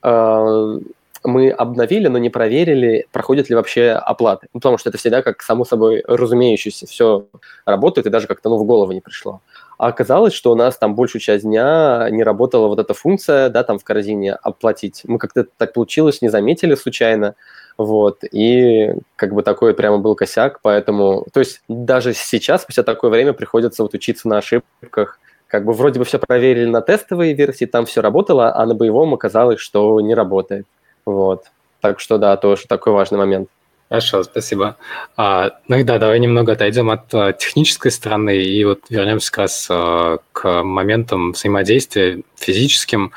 мы обновили, но не проверили, проходят ли вообще оплаты. Ну, потому что это всегда как само собой разумеющееся, все работает, и даже как-то ну, в голову не пришло. А оказалось, что у нас там большую часть дня не работала вот эта функция, да, там в корзине оплатить. Мы как-то так получилось, не заметили случайно, вот, и как бы такой прямо был косяк, поэтому, то есть даже сейчас, спустя такое время, приходится вот учиться на ошибках, как бы вроде бы все проверили на тестовой версии, там все работало, а на боевом оказалось, что не работает. Вот. Так что да, тоже такой важный момент. Хорошо, спасибо. А, ну и да, давай немного отойдем от а, технической стороны и вот вернемся как раз а, к моментам взаимодействия физическим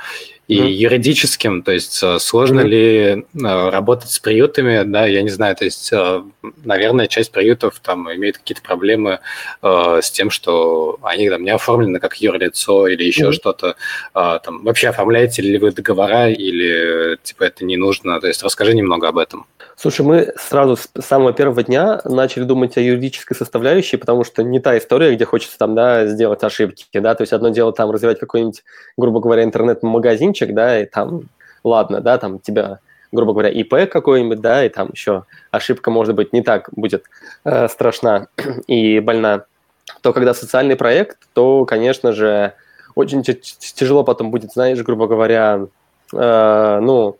и mm-hmm. юридическим, то есть э, сложно mm-hmm. ли э, работать с приютами, да, я не знаю, то есть, э, наверное, часть приютов там имеет какие-то проблемы с тем, что они там не оформлены как юрлицо или еще mm-hmm. что-то, там, вообще оформляете ли вы договора или, типа, это не нужно, то есть расскажи немного об этом. Слушай, мы сразу с самого первого дня начали думать о юридической составляющей, потому что не та история, где хочется там, да, сделать ошибки, да, то есть одно дело там развивать какой-нибудь, грубо говоря, интернет-магазинчик, да, и там, ладно, да, там тебя грубо говоря, ИП какой-нибудь, да, и там еще ошибка, может быть, не так будет э, страшна и больна, то когда социальный проект, то, конечно же, очень тяжело потом будет, знаешь, грубо говоря, э, ну,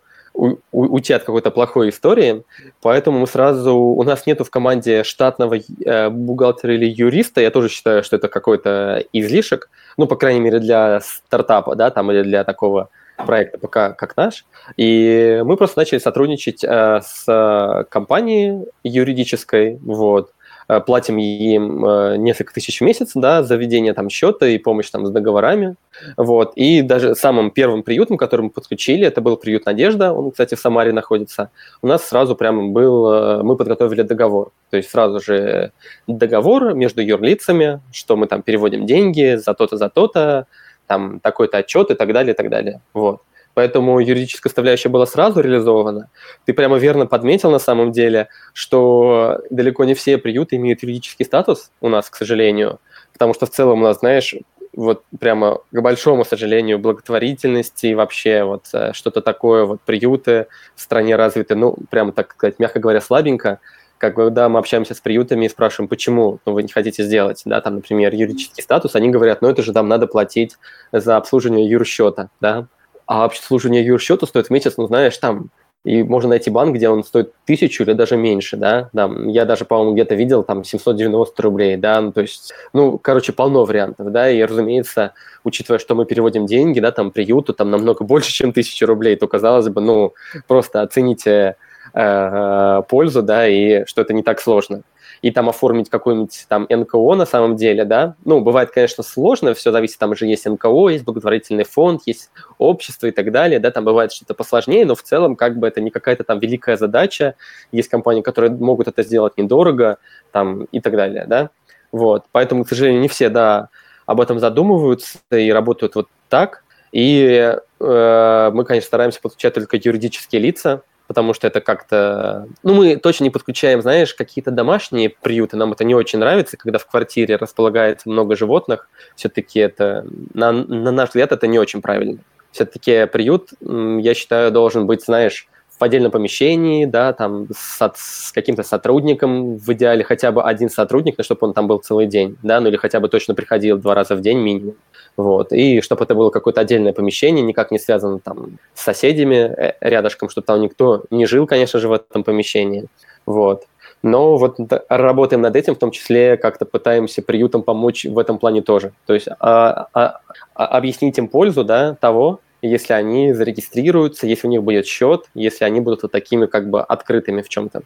уйти от какой-то плохой истории, поэтому мы сразу, у нас нету в команде штатного э, бухгалтера или юриста, я тоже считаю, что это какой-то излишек, ну, по крайней мере, для стартапа, да, там, или для такого проекта пока как наш. И мы просто начали сотрудничать э, с компанией юридической, вот, Э, платим им э, несколько тысяч в месяц, да, за ведение там счета и помощь там с договорами, вот, и даже самым первым приютом, который мы подключили, это был приют «Надежда», он, кстати, в Самаре находится, у нас сразу прямо был, э, мы подготовили договор, то есть сразу же договор между юрлицами, что мы там переводим деньги за то-то, за то-то, там такой-то отчет и так далее, и так далее, вот. Поэтому юридическая составляющая была сразу реализована. Ты прямо верно подметил на самом деле, что далеко не все приюты имеют юридический статус у нас, к сожалению, потому что в целом у нас, знаешь, вот прямо к большому сожалению, благотворительности и вообще вот э, что-то такое, вот приюты в стране развиты, ну, прямо так сказать, мягко говоря, слабенько, как когда мы общаемся с приютами и спрашиваем, почему? Ну, вы не хотите сделать, да, там, например, юридический статус, они говорят, ну, это же там надо платить за обслуживание юрсчета, да, а обслуживание юрсчета стоит в месяц, ну, знаешь, там, и можно найти банк, где он стоит тысячу или даже меньше, да, там, я даже, по-моему, где-то видел там 790 рублей, да, ну, то есть, ну, короче, полно вариантов, да, и, разумеется, учитывая, что мы переводим деньги, да, там, приюту, там, намного больше, чем тысячу рублей, то, казалось бы, ну, просто оцените э, пользу, да, и что это не так сложно и там оформить какой-нибудь там НКО на самом деле, да, ну, бывает, конечно, сложно, все зависит, там же есть НКО, есть благотворительный фонд, есть общество и так далее, да, там бывает что-то посложнее, но в целом как бы это не какая-то там великая задача, есть компании, которые могут это сделать недорого, там, и так далее, да, вот, поэтому, к сожалению, не все, да, об этом задумываются и работают вот так, и э, мы, конечно, стараемся подключать только юридические лица, потому что это как-то... Ну, мы точно не подключаем, знаешь, какие-то домашние приюты, нам это не очень нравится, когда в квартире располагается много животных, все-таки это, на, на наш взгляд, это не очень правильно. Все-таки приют, я считаю, должен быть, знаешь, в отдельном помещении, да, там с, с каким-то сотрудником, в идеале хотя бы один сотрудник, но чтобы он там был целый день, да, ну или хотя бы точно приходил два раза в день минимум. Вот. И чтобы это было какое-то отдельное помещение, никак не связано там с соседями э, рядышком, чтобы там никто не жил, конечно же, в этом помещении. Вот. Но вот работаем над этим, в том числе как-то пытаемся приютам помочь в этом плане тоже. То есть а, а, а, объяснить им пользу да, того, если они зарегистрируются, если у них будет счет, если они будут вот такими как бы открытыми в чем-то.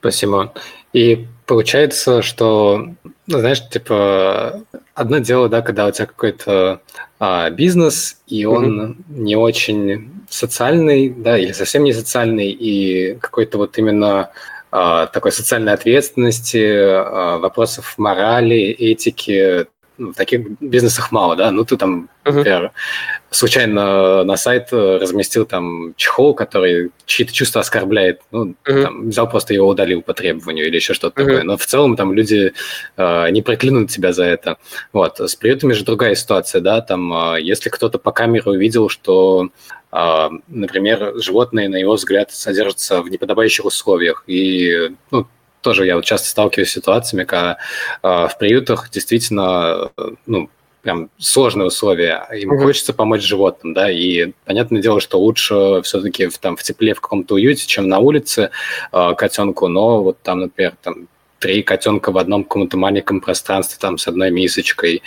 Спасибо. И получается, что, ну, знаешь, типа, одно дело, да, когда у тебя какой-то а, бизнес, и он mm-hmm. не очень социальный, да, или совсем не социальный, и какой-то вот именно а, такой социальной ответственности, а, вопросов морали, этики, в таких бизнесах мало, да, ну ты там, например, uh-huh. случайно на сайт разместил там чехол, который чьи-то чувства оскорбляет, ну, uh-huh. там, взял просто его удалил по требованию или еще что-то uh-huh. такое, но в целом там люди э, не проклянут тебя за это. Вот, с приютами же другая ситуация, да, там, э, если кто-то по камере увидел, что э, например, животные, на его взгляд, содержатся в неподобающих условиях, и ну, тоже я вот часто сталкиваюсь с ситуациями, когда э, в приютах действительно, ну, прям сложные условия, им mm-hmm. хочется помочь животным, да, и понятное дело, что лучше все-таки в, там в тепле, в каком-то уюте, чем на улице э, котенку, но вот там, например, там три котенка в одном каком-то маленьком пространстве, там с одной мисочкой,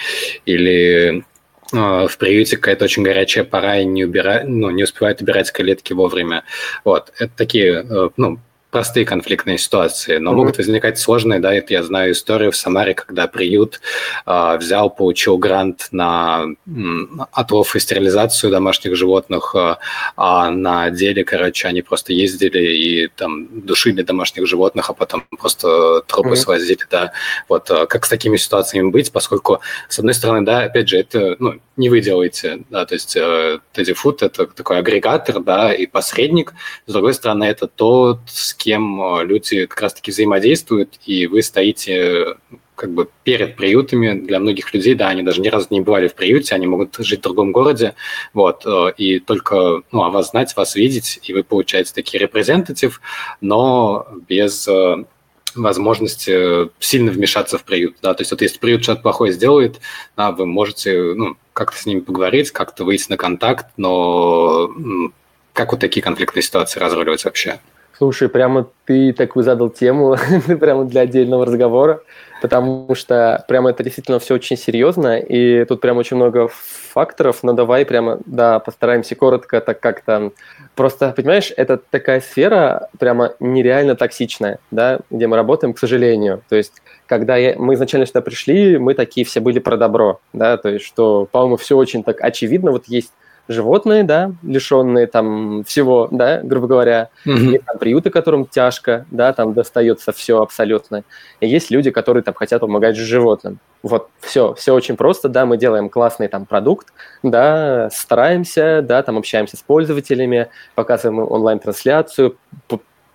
или в приюте какая-то очень горячая пора и не, убира... ну, не успевают убирать калетки вовремя. Вот, это такие, э, ну, простые конфликтные ситуации, но mm-hmm. могут возникать сложные, да, это я знаю историю в Самаре, когда приют э, взял, получил грант на м, отлов и стерилизацию домашних животных, э, а на деле, короче, они просто ездили и там душили домашних животных, а потом просто трупы mm-hmm. свозили, да, вот, э, как с такими ситуациями быть, поскольку, с одной стороны, да, опять же, это, ну, не вы делаете, да, то есть э, Teddy Food – это такой агрегатор, да, и посредник, с другой стороны, это тот, с кем э, люди как раз-таки взаимодействуют, и вы стоите как бы перед приютами. Для многих людей, да, они даже ни разу не бывали в приюте, они могут жить в другом городе, вот, э, и только, ну, о вас знать, вас видеть, и вы получаете такие репрезентатив, но без возможности сильно вмешаться в приют, да, то есть вот если приют что-то плохое сделает, да, вы можете, ну, как-то с ними поговорить, как-то выйти на контакт, но как вот такие конфликтные ситуации разруливать вообще? Слушай, прямо ты такую задал тему прямо для отдельного разговора, потому что прямо это действительно все очень серьезно, и тут прям очень много факторов, но давай прямо, да, постараемся коротко так как-то... Просто, понимаешь, это такая сфера прямо нереально токсичная, да, где мы работаем, к сожалению. То есть, когда я, мы изначально сюда пришли, мы такие все были про добро, да, то есть, что, по-моему, все очень так очевидно, вот есть животные, да, лишенные там всего, да, грубо говоря, mm-hmm. есть там приюты, которым тяжко, да, там достается все абсолютно. И есть люди, которые там хотят помогать животным. Вот, все, все очень просто, да, мы делаем классный там продукт, да, стараемся, да, там общаемся с пользователями, показываем онлайн-трансляцию,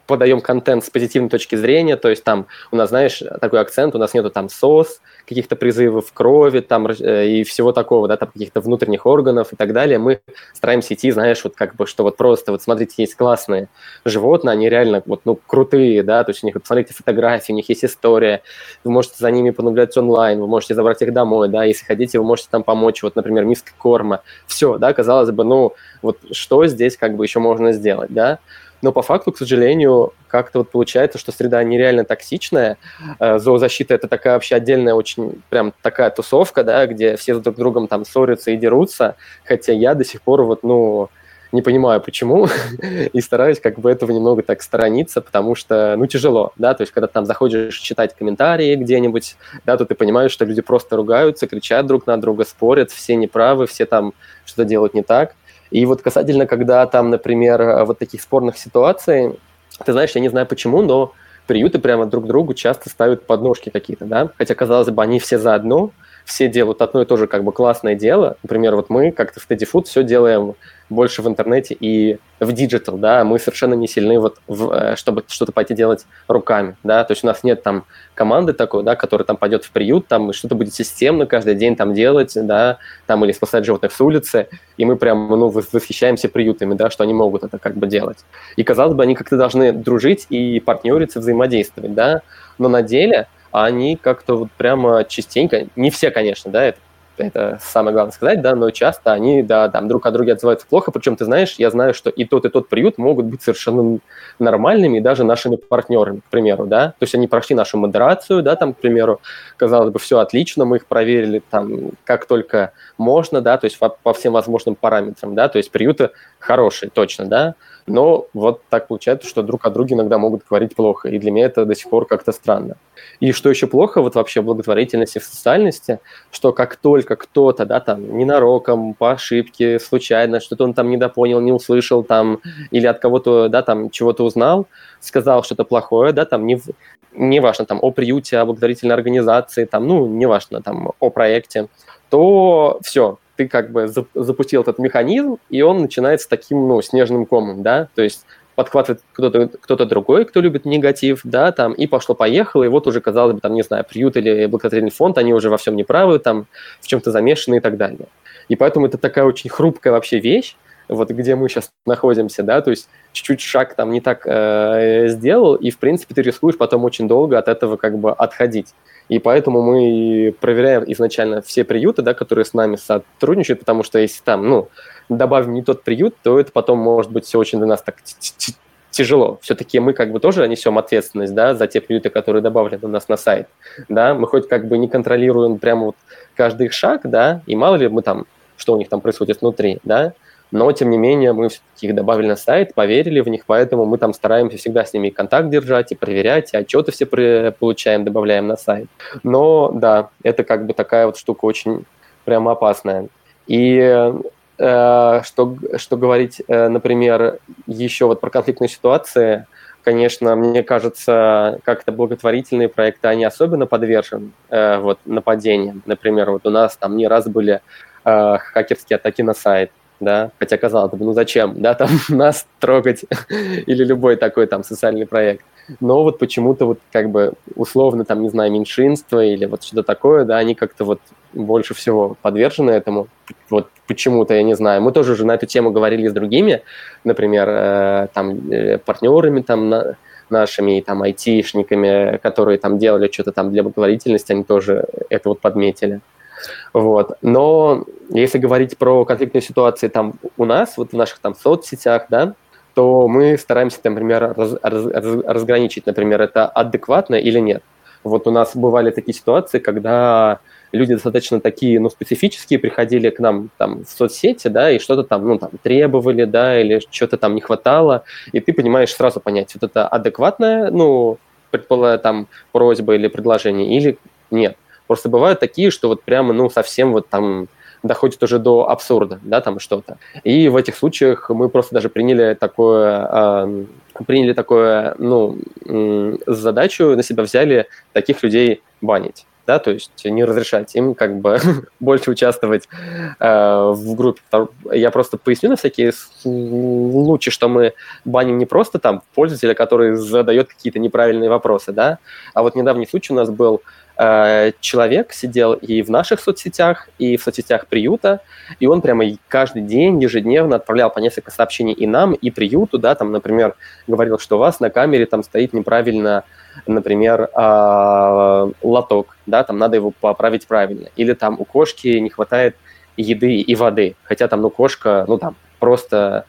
подаем контент с позитивной точки зрения, то есть там у нас, знаешь, такой акцент, у нас нету там СОС, каких-то призывов крови там э, и всего такого, да, там каких-то внутренних органов и так далее. Мы стараемся идти, знаешь, вот как бы, что вот просто, вот смотрите, есть классные животные, они реально вот, ну, крутые, да, то есть у них, посмотрите фотографии, у них есть история, вы можете за ними понаблюдать онлайн, вы можете забрать их домой, да, если хотите, вы можете там помочь, вот, например, миской корма, все, да, казалось бы, ну, вот что здесь как бы еще можно сделать, да, но по факту, к сожалению, как-то вот получается, что среда нереально токсичная. Э, зоозащита – это такая вообще отдельная очень прям такая тусовка, да, где все друг с другом там ссорятся и дерутся, хотя я до сих пор вот, ну, не понимаю, почему, и стараюсь как бы этого немного так сторониться, потому что, ну, тяжело, да, то есть, когда там заходишь читать комментарии где-нибудь, да, то ты понимаешь, что люди просто ругаются, кричат друг на друга, спорят, все неправы, все там что-то делают не так, и вот касательно, когда там, например, вот таких спорных ситуаций, ты знаешь, я не знаю почему, но приюты прямо друг другу часто ставят подножки какие-то, да, хотя, казалось бы, они все заодно, все делают одно и то же как бы классное дело. Например, вот мы как-то в Teddy Food все делаем больше в интернете и в digital, да, мы совершенно не сильны вот, в, э, чтобы что-то пойти делать руками, да, то есть у нас нет там команды такой, да, которая там пойдет в приют, там что-то будет системно каждый день там делать, да, там или спасать животных с улицы, и мы прям, ну, восхищаемся приютами, да, что они могут это как бы делать. И, казалось бы, они как-то должны дружить и партнериться, взаимодействовать, да, но на деле они как-то вот прямо частенько, не все, конечно, да, это это самое главное сказать, да, но часто они, да, там друг о друге отзываются плохо, причем, ты знаешь, я знаю, что и тот, и тот приют могут быть совершенно нормальными, даже нашими партнерами, к примеру, да, то есть они прошли нашу модерацию, да, там, к примеру, казалось бы, все отлично, мы их проверили там как только можно, да, то есть по, по всем возможным параметрам, да, то есть приюты хорошие, точно, да, но вот так получается, что друг о друге иногда могут говорить плохо, и для меня это до сих пор как-то странно. И что еще плохо вот вообще в благотворительности, в социальности, что как только кто-то, да, там, ненароком, по ошибке, случайно, что-то он там недопонял, не услышал там, или от кого-то, да, там, чего-то узнал, сказал что-то плохое, да, там, не, не важно, там, о приюте, о благотворительной организации, там, ну, не важно, там, о проекте, то все, ты как бы запустил этот механизм, и он начинается таким, ну, снежным комом, да, то есть подхватывает кто-то кто другой, кто любит негатив, да, там, и пошло-поехало, и вот уже, казалось бы, там, не знаю, приют или благотворительный фонд, они уже во всем неправы, там, в чем-то замешаны и так далее. И поэтому это такая очень хрупкая вообще вещь, вот где мы сейчас находимся, да, то есть чуть-чуть шаг там не так э, сделал, и, в принципе, ты рискуешь потом очень долго от этого как бы отходить. И поэтому мы проверяем изначально все приюты, да, которые с нами сотрудничают, потому что если там, ну, добавим не тот приют, то это потом может быть все очень для нас так тяжело. Все-таки мы как бы тоже несем ответственность, да, за те приюты, которые добавлены у нас на сайт, да, мы хоть как бы не контролируем прямо вот каждый их шаг, да, и мало ли мы там, что у них там происходит внутри, да, но, тем не менее, мы все-таки их добавили на сайт, поверили в них, поэтому мы там стараемся всегда с ними контакт держать и проверять, и отчеты все получаем, добавляем на сайт. Но, да, это как бы такая вот штука очень прямо опасная. И э, что, что говорить, э, например, еще вот про конфликтные ситуации, конечно, мне кажется, как-то благотворительные проекты, они особенно подвержены э, вот, нападениям. Например, вот у нас там не раз были э, хакерские атаки на сайт, да, хотя казалось бы, ну зачем, да, там нас трогать или любой такой там социальный проект. Но вот почему-то вот как бы условно там, не знаю, меньшинство или вот что-то такое, да, они как-то вот больше всего подвержены этому. Вот почему-то, я не знаю. Мы тоже уже на эту тему говорили с другими, например, э, там э, партнерами там на, нашими там айтишниками, которые там делали что-то там для благотворительности, они тоже это вот подметили. Вот. Но если говорить про конфликтные ситуации там у нас, вот в наших там соцсетях, да, то мы стараемся, например, раз, раз, разграничить, например, это адекватно или нет. Вот у нас бывали такие ситуации, когда люди достаточно такие, ну, специфические приходили к нам там в соцсети, да, и что-то там, ну, там, требовали, да, или что-то там не хватало, и ты понимаешь сразу понять, вот это адекватная, ну, предположим, там, просьба или предложение, или нет. Просто бывают такие, что вот прямо, ну, совсем вот там доходит уже до абсурда, да, там что-то. И в этих случаях мы просто даже приняли такое, э, приняли такое, ну, задачу на себя взяли таких людей банить да, то есть не разрешать им как бы больше участвовать э, в группе. Я просто поясню на всякие случаи, что мы баним не просто там пользователя, который задает какие-то неправильные вопросы, да, а вот недавний случай у нас был Э, человек сидел и в наших соцсетях, и в соцсетях приюта, и он прямо каждый день, ежедневно отправлял по несколько сообщений и нам, и приюту, да, там, например, говорил, что у вас на камере там стоит неправильно, например, э, лоток, да, там надо его поправить правильно, или там у кошки не хватает еды и воды, хотя там, ну, кошка, ну, там, просто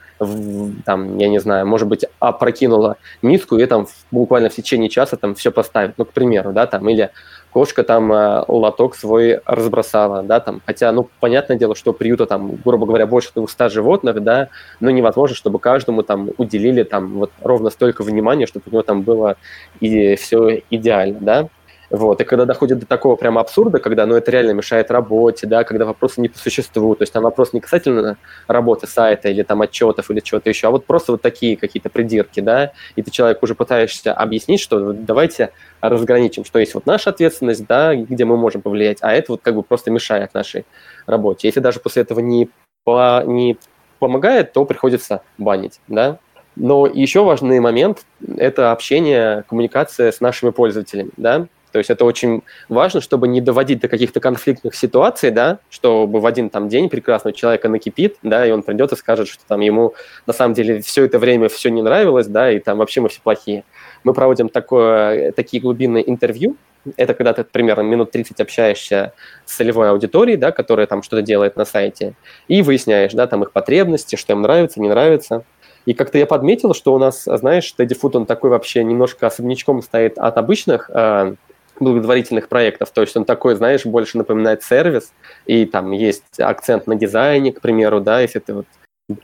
там, я не знаю, может быть, опрокинула миску и там буквально в течение часа там все поставит, ну, к примеру, да, там, или кошка там э, лоток свой разбросала, да, там, хотя, ну, понятное дело, что приюта там, грубо говоря, больше 200 животных, да, но невозможно, чтобы каждому там уделили там вот ровно столько внимания, чтобы у него там было и все идеально, да, вот. И когда доходит до такого прям абсурда, когда ну, это реально мешает работе, да, когда вопросы не по существу, то есть там вопрос не касательно работы сайта или там отчетов или чего-то еще, а вот просто вот такие какие-то придирки, да, и ты человеку уже пытаешься объяснить, что давайте разграничим, что есть вот наша ответственность, да, где мы можем повлиять, а это вот как бы просто мешает нашей работе. Если даже после этого не, по, не помогает, то приходится банить, да. Но еще важный момент – это общение, коммуникация с нашими пользователями, да, То есть это очень важно, чтобы не доводить до каких-то конфликтных ситуаций, да, чтобы в один там день прекрасного человека накипит, да, и он придет и скажет, что там ему на самом деле все это время все не нравилось, да, и там вообще мы все плохие. Мы проводим такое, такие глубинные интервью, это когда ты примерно минут 30 общаешься с целевой аудиторией, да, которая там что-то делает на сайте, и выясняешь, да, там их потребности, что им нравится, не нравится. И как-то я подметил, что у нас, знаешь, Teddy Food, он такой вообще немножко особнячком стоит от обычных э, благотворительных проектов. То есть он такой, знаешь, больше напоминает сервис, и там есть акцент на дизайне, к примеру, да, если ты вот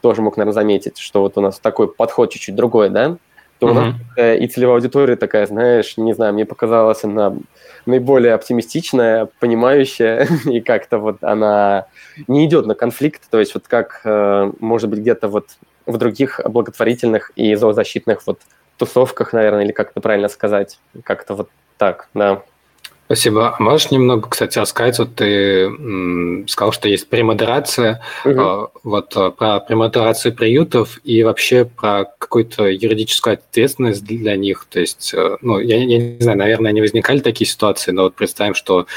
тоже мог, наверное, заметить, что вот у нас такой подход чуть-чуть другой, да, то mm-hmm. у нас э, и целевая аудитория такая, знаешь, не знаю, мне показалась она наиболее оптимистичная, понимающая, и как-то вот она не идет на конфликт, то есть вот как, э, может быть, где-то вот в других благотворительных и зоозащитных вот тусовках, наверное, или как это правильно сказать, как-то вот так, да. Спасибо. А можешь немного, кстати, рассказать? Вот ты сказал, что есть премодерация. Угу. Вот а, про премодерацию приютов и вообще про какую-то юридическую ответственность для них. То есть, э, ну, я, я не знаю, наверное, не возникали такие ситуации, но вот представим, что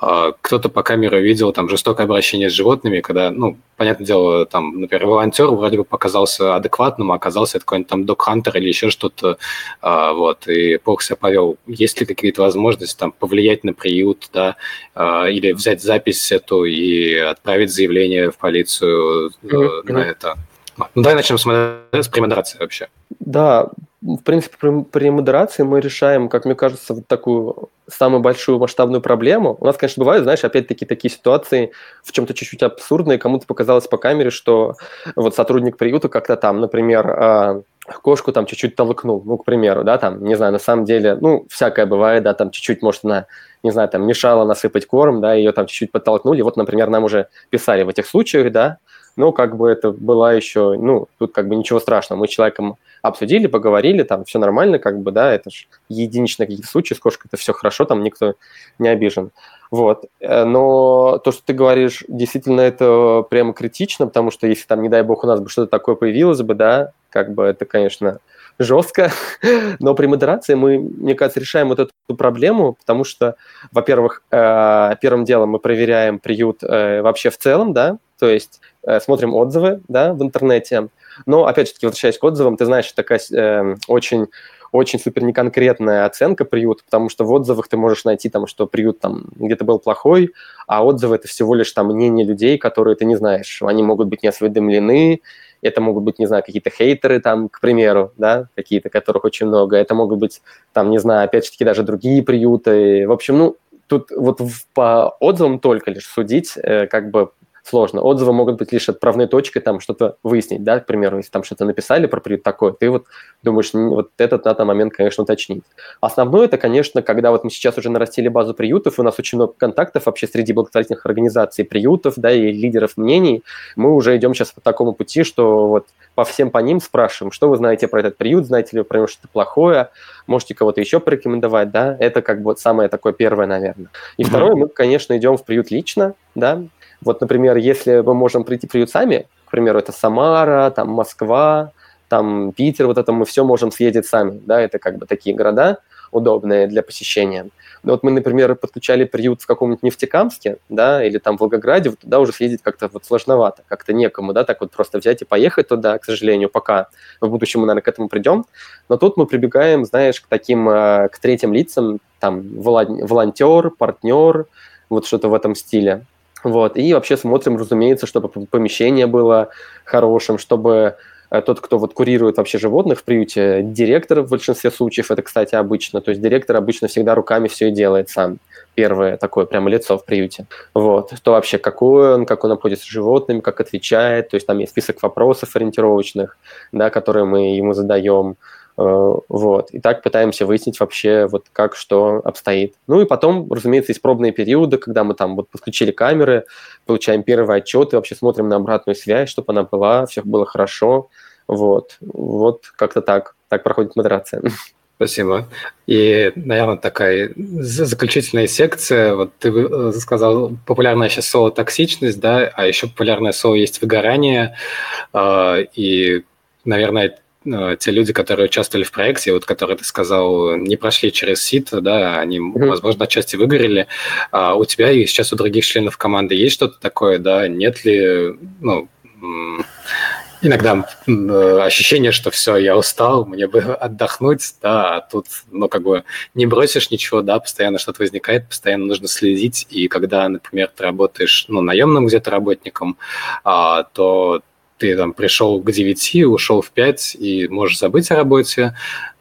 э, кто-то по камере увидел там жестокое обращение с животными, когда, ну, понятное дело, там, например, волонтер вроде бы показался адекватным, а оказался какой-нибудь там док-хантер или еще что-то, э, вот, и плохо себя повел. Есть ли какие-то возможности там повлиять повлиять на приют, да, а, или взять запись эту и отправить заявление в полицию mm-hmm. на это. Ну, давай начнем с, с премодерации вообще. Да, в принципе, при, при модерации мы решаем, как мне кажется, вот такую самую большую масштабную проблему. У нас, конечно, бывают, знаешь, опять-таки такие ситуации в чем-то чуть-чуть абсурдные. Кому-то показалось по камере, что вот сотрудник приюта как-то там, например, а, кошку там чуть-чуть толкнул, ну, к примеру, да, там, не знаю, на самом деле, ну, всякое бывает, да, там чуть-чуть, может, она, не знаю, там, мешала насыпать корм, да, ее там чуть-чуть подтолкнули, вот, например, нам уже писали в этих случаях, да, но как бы это была еще, ну, тут как бы ничего страшного, мы человеком обсудили, поговорили, там, все нормально, как бы, да, это же единичные какие-то случаи, с кошкой это все хорошо, там никто не обижен. Вот. Э, но то, что ты говоришь, действительно это прямо критично, потому что если там, не дай бог, у нас бы что-то такое появилось бы, да, как бы это, конечно, жестко, но при модерации мы, мне кажется, решаем вот эту проблему, потому что, во-первых, э, первым делом мы проверяем приют э, вообще в целом, да, то есть смотрим отзывы, да, в интернете, но, опять же таки, возвращаясь к отзывам, ты знаешь, такая очень очень супер неконкретная оценка приюта, потому что в отзывах ты можешь найти там, что приют там где-то был плохой, а отзывы это всего лишь там мнение людей, которые ты не знаешь. Они могут быть не осведомлены, это могут быть, не знаю, какие-то хейтеры там, к примеру, да, какие-то, которых очень много. Это могут быть там, не знаю, опять же таки даже другие приюты. В общем, ну, тут вот по отзывам только лишь судить, э, как бы сложно. Отзывы могут быть лишь отправной точкой, там что-то выяснить, да, к примеру, если там что-то написали про приют такое, ты вот думаешь, вот этот на тот момент, конечно, уточнить. Основное это, конечно, когда вот мы сейчас уже нарастили базу приютов, у нас очень много контактов вообще среди благотворительных организаций приютов, да, и лидеров мнений, мы уже идем сейчас по такому пути, что вот по всем по ним спрашиваем, что вы знаете про этот приют, знаете ли вы про него что-то плохое, можете кого-то еще порекомендовать, да, это как бы вот самое такое первое, наверное. И mm-hmm. второе, мы, конечно, идем в приют лично, да, вот, например, если мы можем прийти в приют сами, к примеру, это Самара, там Москва, там Питер, вот это мы все можем съездить сами, да, это как бы такие города удобные для посещения. Но вот мы, например, подключали приют в каком-нибудь Нефтекамске, да, или там в Волгограде, вот туда уже съездить как-то вот сложновато, как-то некому, да, так вот просто взять и поехать туда, к сожалению, пока в будущем мы, наверное, к этому придем. Но тут мы прибегаем, знаешь, к таким, э, к третьим лицам, там, волонтер, партнер, вот что-то в этом стиле. Вот. И вообще смотрим, разумеется, чтобы помещение было хорошим, чтобы э, тот, кто вот курирует вообще животных в приюте, директор в большинстве случаев, это, кстати, обычно. То есть директор обычно всегда руками все и делает сам. Первое такое прямо лицо в приюте. Вот. То вообще, какой он, как он обходится с животными, как отвечает. То есть там есть список вопросов ориентировочных, да, которые мы ему задаем. Э, вот. И так пытаемся выяснить вообще, вот как что обстоит. Ну и потом, разумеется, есть пробные периоды, когда мы там вот подключили камеры, получаем первый отчет и вообще смотрим на обратную связь, чтобы она была, все было хорошо. Вот. Вот как-то так. Так проходит модерация. Спасибо. И, наверное, такая заключительная секция. Вот ты э, сказал, популярное сейчас слово токсичность, да, а еще популярное слово есть выгорание. А, и, наверное, э, те люди, которые участвовали в проекте, вот которые ты сказал, не прошли через СИТ, да, они, mm-hmm. возможно, отчасти выгорели. А у тебя и сейчас у других членов команды есть что-то такое, да? Нет ли, ну, иногда э, ощущение, что все, я устал, мне бы отдохнуть, да, а тут, ну, как бы не бросишь ничего, да, постоянно что-то возникает, постоянно нужно следить, и когда, например, ты работаешь, ну, наемным где-то работником, а, то ты там пришел к 9, ушел в 5 и можешь забыть о работе,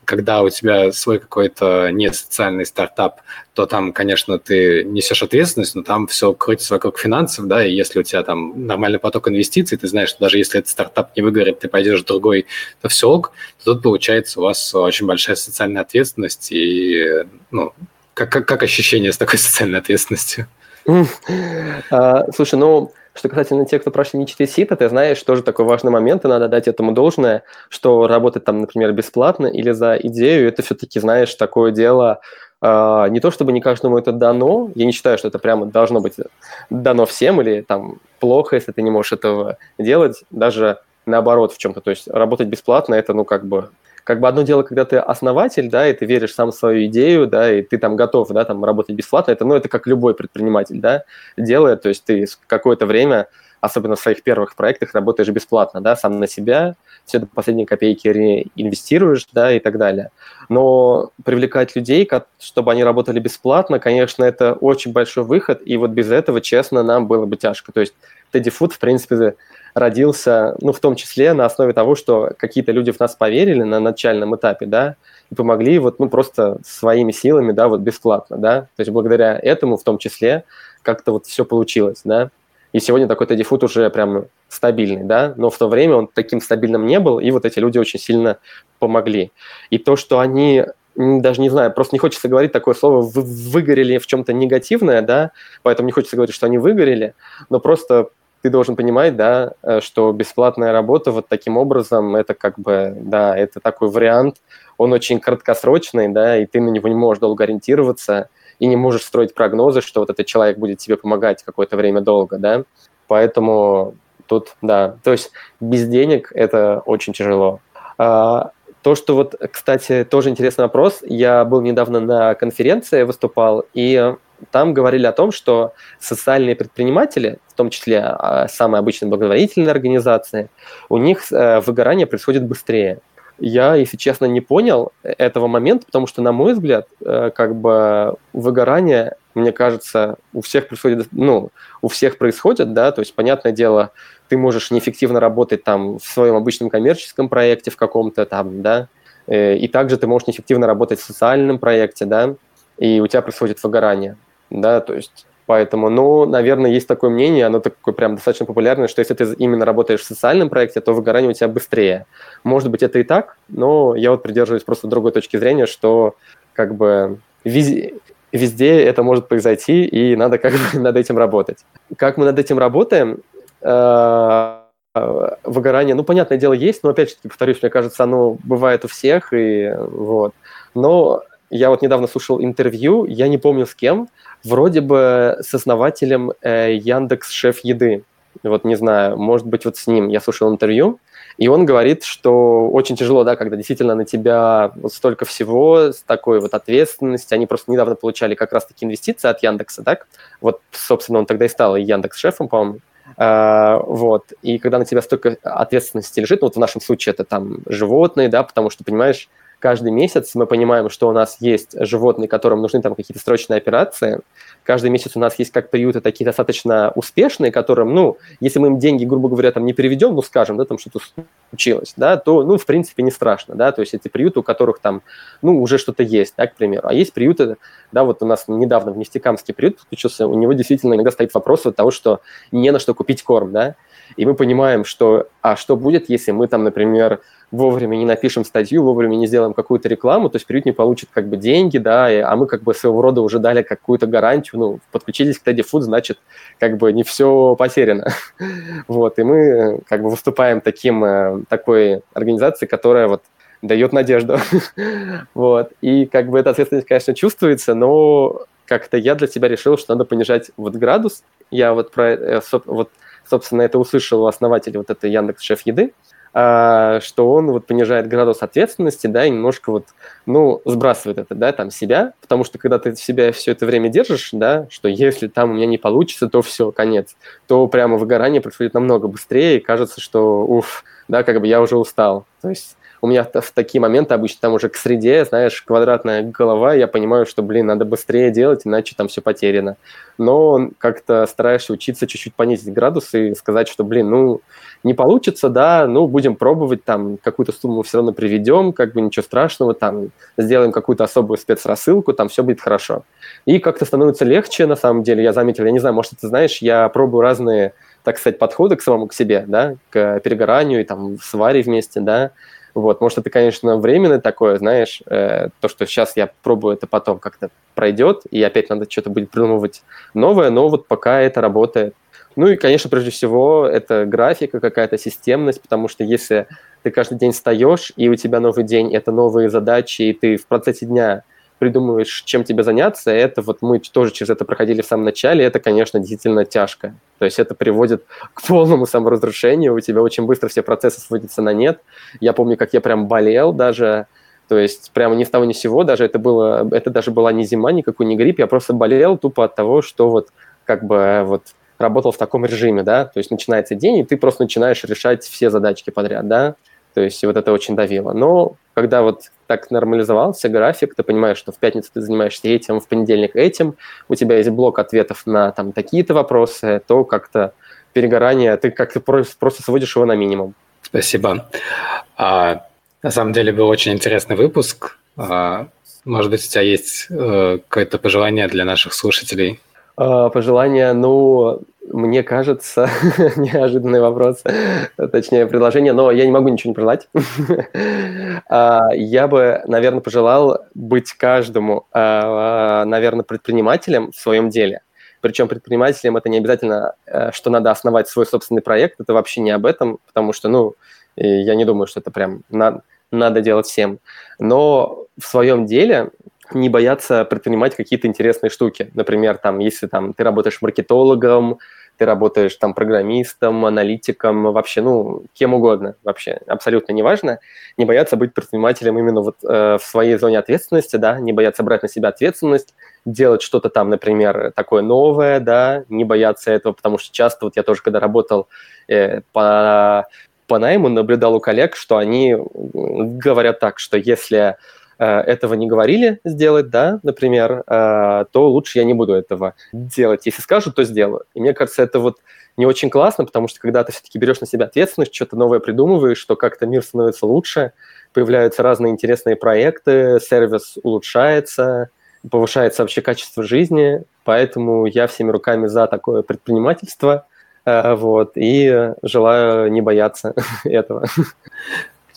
когда у тебя свой какой-то не социальный стартап, то там, конечно, ты несешь ответственность, но там все крутится вокруг финансов, да, и если у тебя там нормальный поток инвестиций, ты знаешь, что даже если этот стартап не выгорит, ты пойдешь в другой, то все ок, то тут получается у вас очень большая социальная ответственность, и, ну, как, как, как ощущение с такой социальной ответственностью? А, слушай, ну, что касательно тех, кто прошли не 4 сита, ты знаешь, тоже такой важный момент, и надо дать этому должное, что работать там, например, бесплатно или за идею, это все-таки, знаешь, такое дело, Uh, не то чтобы не каждому это дано, я не считаю, что это прямо должно быть дано всем, или там плохо, если ты не можешь этого делать, даже наоборот в чем-то. То есть работать бесплатно это, ну, как бы как бы одно дело, когда ты основатель, да, и ты веришь сам в свою идею, да, и ты там готов, да, там работать бесплатно, это, ну, это как любой предприниматель, да, делает, то есть ты какое-то время, особенно в своих первых проектах, работаешь бесплатно, да, сам на себя, все до последней копейки реинвестируешь, да, и так далее. Но привлекать людей, чтобы они работали бесплатно, конечно, это очень большой выход, и вот без этого, честно, нам было бы тяжко. То есть Teddy Food, в принципе, родился, ну, в том числе на основе того, что какие-то люди в нас поверили на начальном этапе, да, и помогли вот, ну, просто своими силами, да, вот бесплатно, да, то есть благодаря этому в том числе как-то вот все получилось, да, и сегодня такой Teddy Food уже прям стабильный, да, но в то время он таким стабильным не был, и вот эти люди очень сильно помогли. И то, что они даже не знаю, просто не хочется говорить такое слово вы, выгорели в чем-то негативное, да, поэтому не хочется говорить, что они выгорели, но просто ты должен понимать, да, э, что бесплатная работа вот таким образом, это как бы, да, это такой вариант, он очень краткосрочный, да, и ты на него не можешь долго ориентироваться, и не можешь строить прогнозы, что вот этот человек будет тебе помогать какое-то время долго, да, поэтому тут, да, то есть без денег это очень тяжело. А, то, что вот, кстати, тоже интересный вопрос, я был недавно на конференции, выступал, и там говорили о том, что социальные предприниматели, в том числе а, самые обычные благотворительные организации, у них э, выгорание происходит быстрее. Я, если честно, не понял этого момента, потому что, на мой взгляд, э, как бы выгорание, мне кажется, у всех происходит, ну, у всех происходит, да, то есть, понятное дело, ты можешь неэффективно работать там в своем обычном коммерческом проекте в каком-то там, да, э, и также ты можешь неэффективно работать в социальном проекте, да, и у тебя происходит выгорание да, то есть Поэтому, ну, наверное, есть такое мнение, оно такое прям достаточно популярное, что если ты именно работаешь в социальном проекте, то выгорание у тебя быстрее. Может быть, это и так, но я вот придерживаюсь просто другой точки зрения, что как бы везде, везде это может произойти, и надо как бы над этим работать. Как мы над этим работаем? Э, выгорание, ну, понятное дело, есть, но, опять же, повторюсь, мне кажется, оно бывает у всех, и вот. Но я вот недавно слушал интервью, я не помню с кем, вроде бы с основателем э, Яндекс Шеф Еды. Вот не знаю, может быть, вот с ним я слушал интервью, и он говорит, что очень тяжело, да, когда действительно на тебя вот столько всего, с такой вот ответственностью. Они просто недавно получали как раз-таки инвестиции от Яндекса, так? Вот, собственно, он тогда и стал Яндекс шефом, по-моему. Uh, вот, и когда на тебя столько ответственности лежит, ну, вот в нашем случае это там животные, да, потому что, понимаешь, каждый месяц мы понимаем, что у нас есть животные, которым нужны там какие-то срочные операции. Каждый месяц у нас есть как приюты такие достаточно успешные, которым, ну, если мы им деньги, грубо говоря, там не переведем, ну, скажем, да, там что-то случилось, да, то, ну, в принципе, не страшно, да, то есть эти приюты, у которых там, ну, уже что-то есть, да, к примеру. А есть приюты, да, вот у нас недавно в Нефтекамский приют подключился, у него действительно иногда стоит вопрос от того, что не на что купить корм, да, и мы понимаем, что, а что будет, если мы там, например, вовремя не напишем статью, вовремя не сделаем какую-то рекламу, то есть приют не получит как бы деньги, да, и, а мы как бы своего рода уже дали какую-то гарантию, ну, подключились к Teddy Food, значит, как бы не все потеряно. вот, и мы как бы выступаем таким, э, такой организацией, которая вот дает надежду. вот, и как бы эта ответственность, конечно, чувствуется, но как-то я для себя решил, что надо понижать вот градус. Я вот про, э, вот, собственно, это услышал у основателя вот этой Яндекс Шеф Еды, а, что он вот понижает градус ответственности, да, и немножко вот, ну, сбрасывает это, да, там, себя, потому что когда ты себя все это время держишь, да, что если там у меня не получится, то все, конец, то прямо выгорание происходит намного быстрее, и кажется, что, уф, да, как бы я уже устал. То есть у меня в такие моменты обычно там уже к среде, знаешь, квадратная голова, я понимаю, что, блин, надо быстрее делать, иначе там все потеряно. Но как-то стараешься учиться чуть-чуть понизить градус и сказать, что, блин, ну, не получится, да, ну, будем пробовать, там, какую-то сумму все равно приведем, как бы ничего страшного, там, сделаем какую-то особую спецрассылку, там все будет хорошо. И как-то становится легче, на самом деле, я заметил, я не знаю, может, ты знаешь, я пробую разные так сказать, подходы к самому к себе, да, к перегоранию и там сваре вместе, да, вот, может, это, конечно, временное такое, знаешь, э, то, что сейчас я пробую, это потом как-то пройдет, и опять надо что-то будет придумывать новое, но вот пока это работает. Ну и, конечно, прежде всего, это графика, какая-то системность, потому что если ты каждый день встаешь, и у тебя новый день, это новые задачи, и ты в процессе дня придумываешь, чем тебе заняться, это вот мы тоже через это проходили в самом начале, это, конечно, действительно тяжко. То есть это приводит к полному саморазрушению, у тебя очень быстро все процессы сводятся на нет. Я помню, как я прям болел даже, то есть прямо ни с того ни с сего, даже это было, это даже была не зима, никакой не грипп, я просто болел тупо от того, что вот как бы вот работал в таком режиме, да, то есть начинается день, и ты просто начинаешь решать все задачки подряд, да, то есть вот это очень давило. Но когда вот так нормализовался график, ты понимаешь, что в пятницу ты занимаешься этим, в понедельник этим, у тебя есть блок ответов на там такие-то вопросы, то как-то перегорание, ты как-то просто, сводишь его на минимум. Спасибо. А, на самом деле был очень интересный выпуск. А, может быть, у тебя есть э, какое-то пожелание для наших слушателей? А, пожелание, ну, мне кажется, неожиданный вопрос, точнее предложение, но я не могу ничего не пожелать. А, я бы, наверное, пожелал быть каждому, а, наверное, предпринимателем в своем деле. Причем предпринимателем это не обязательно, э, что надо основать свой собственный проект, это вообще не об этом, потому что, ну, я не думаю, что это прям надо, делать всем. Но в своем деле не бояться предпринимать какие-то интересные штуки. Например, там, если там, ты работаешь маркетологом, ты работаешь там программистом, аналитиком, вообще, ну, кем угодно, вообще, абсолютно неважно, не бояться быть предпринимателем именно вот э, в своей зоне ответственности, да, не бояться брать на себя ответственность, делать что-то там, например, такое новое, да, не бояться этого, потому что часто вот я тоже, когда работал э, по, по найму, наблюдал у коллег, что они говорят так, что если этого не говорили сделать, да, например, э, то лучше я не буду этого делать. Если скажут, то сделаю. И мне кажется, это вот не очень классно, потому что когда ты все-таки берешь на себя ответственность, что-то новое придумываешь, что как-то мир становится лучше, появляются разные интересные проекты, сервис улучшается, повышается вообще качество жизни, поэтому я всеми руками за такое предпринимательство, э, вот, и желаю не бояться этого.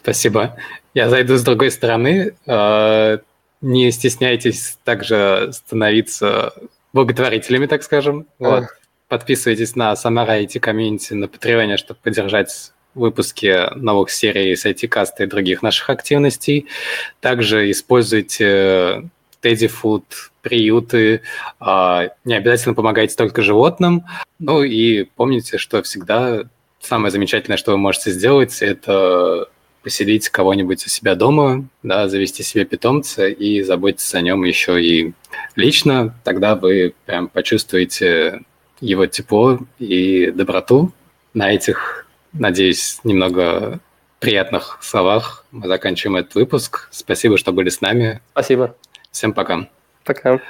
Спасибо. Я зайду с другой стороны. А, не стесняйтесь также становиться благотворителями, так скажем. Вот. Подписывайтесь на Samara IT Community на Patreon, чтобы поддержать выпуски новых серий с IT-каста и других наших активностей. Также используйте Teddy Food, приюты. А, не обязательно помогайте только животным. Ну и помните, что всегда самое замечательное, что вы можете сделать, это поселить кого-нибудь у себя дома, да, завести себе питомца и заботиться о нем еще и лично, тогда вы прям почувствуете его тепло и доброту. На этих, надеюсь, немного приятных словах мы заканчиваем этот выпуск. Спасибо, что были с нами. Спасибо. Всем пока. Пока.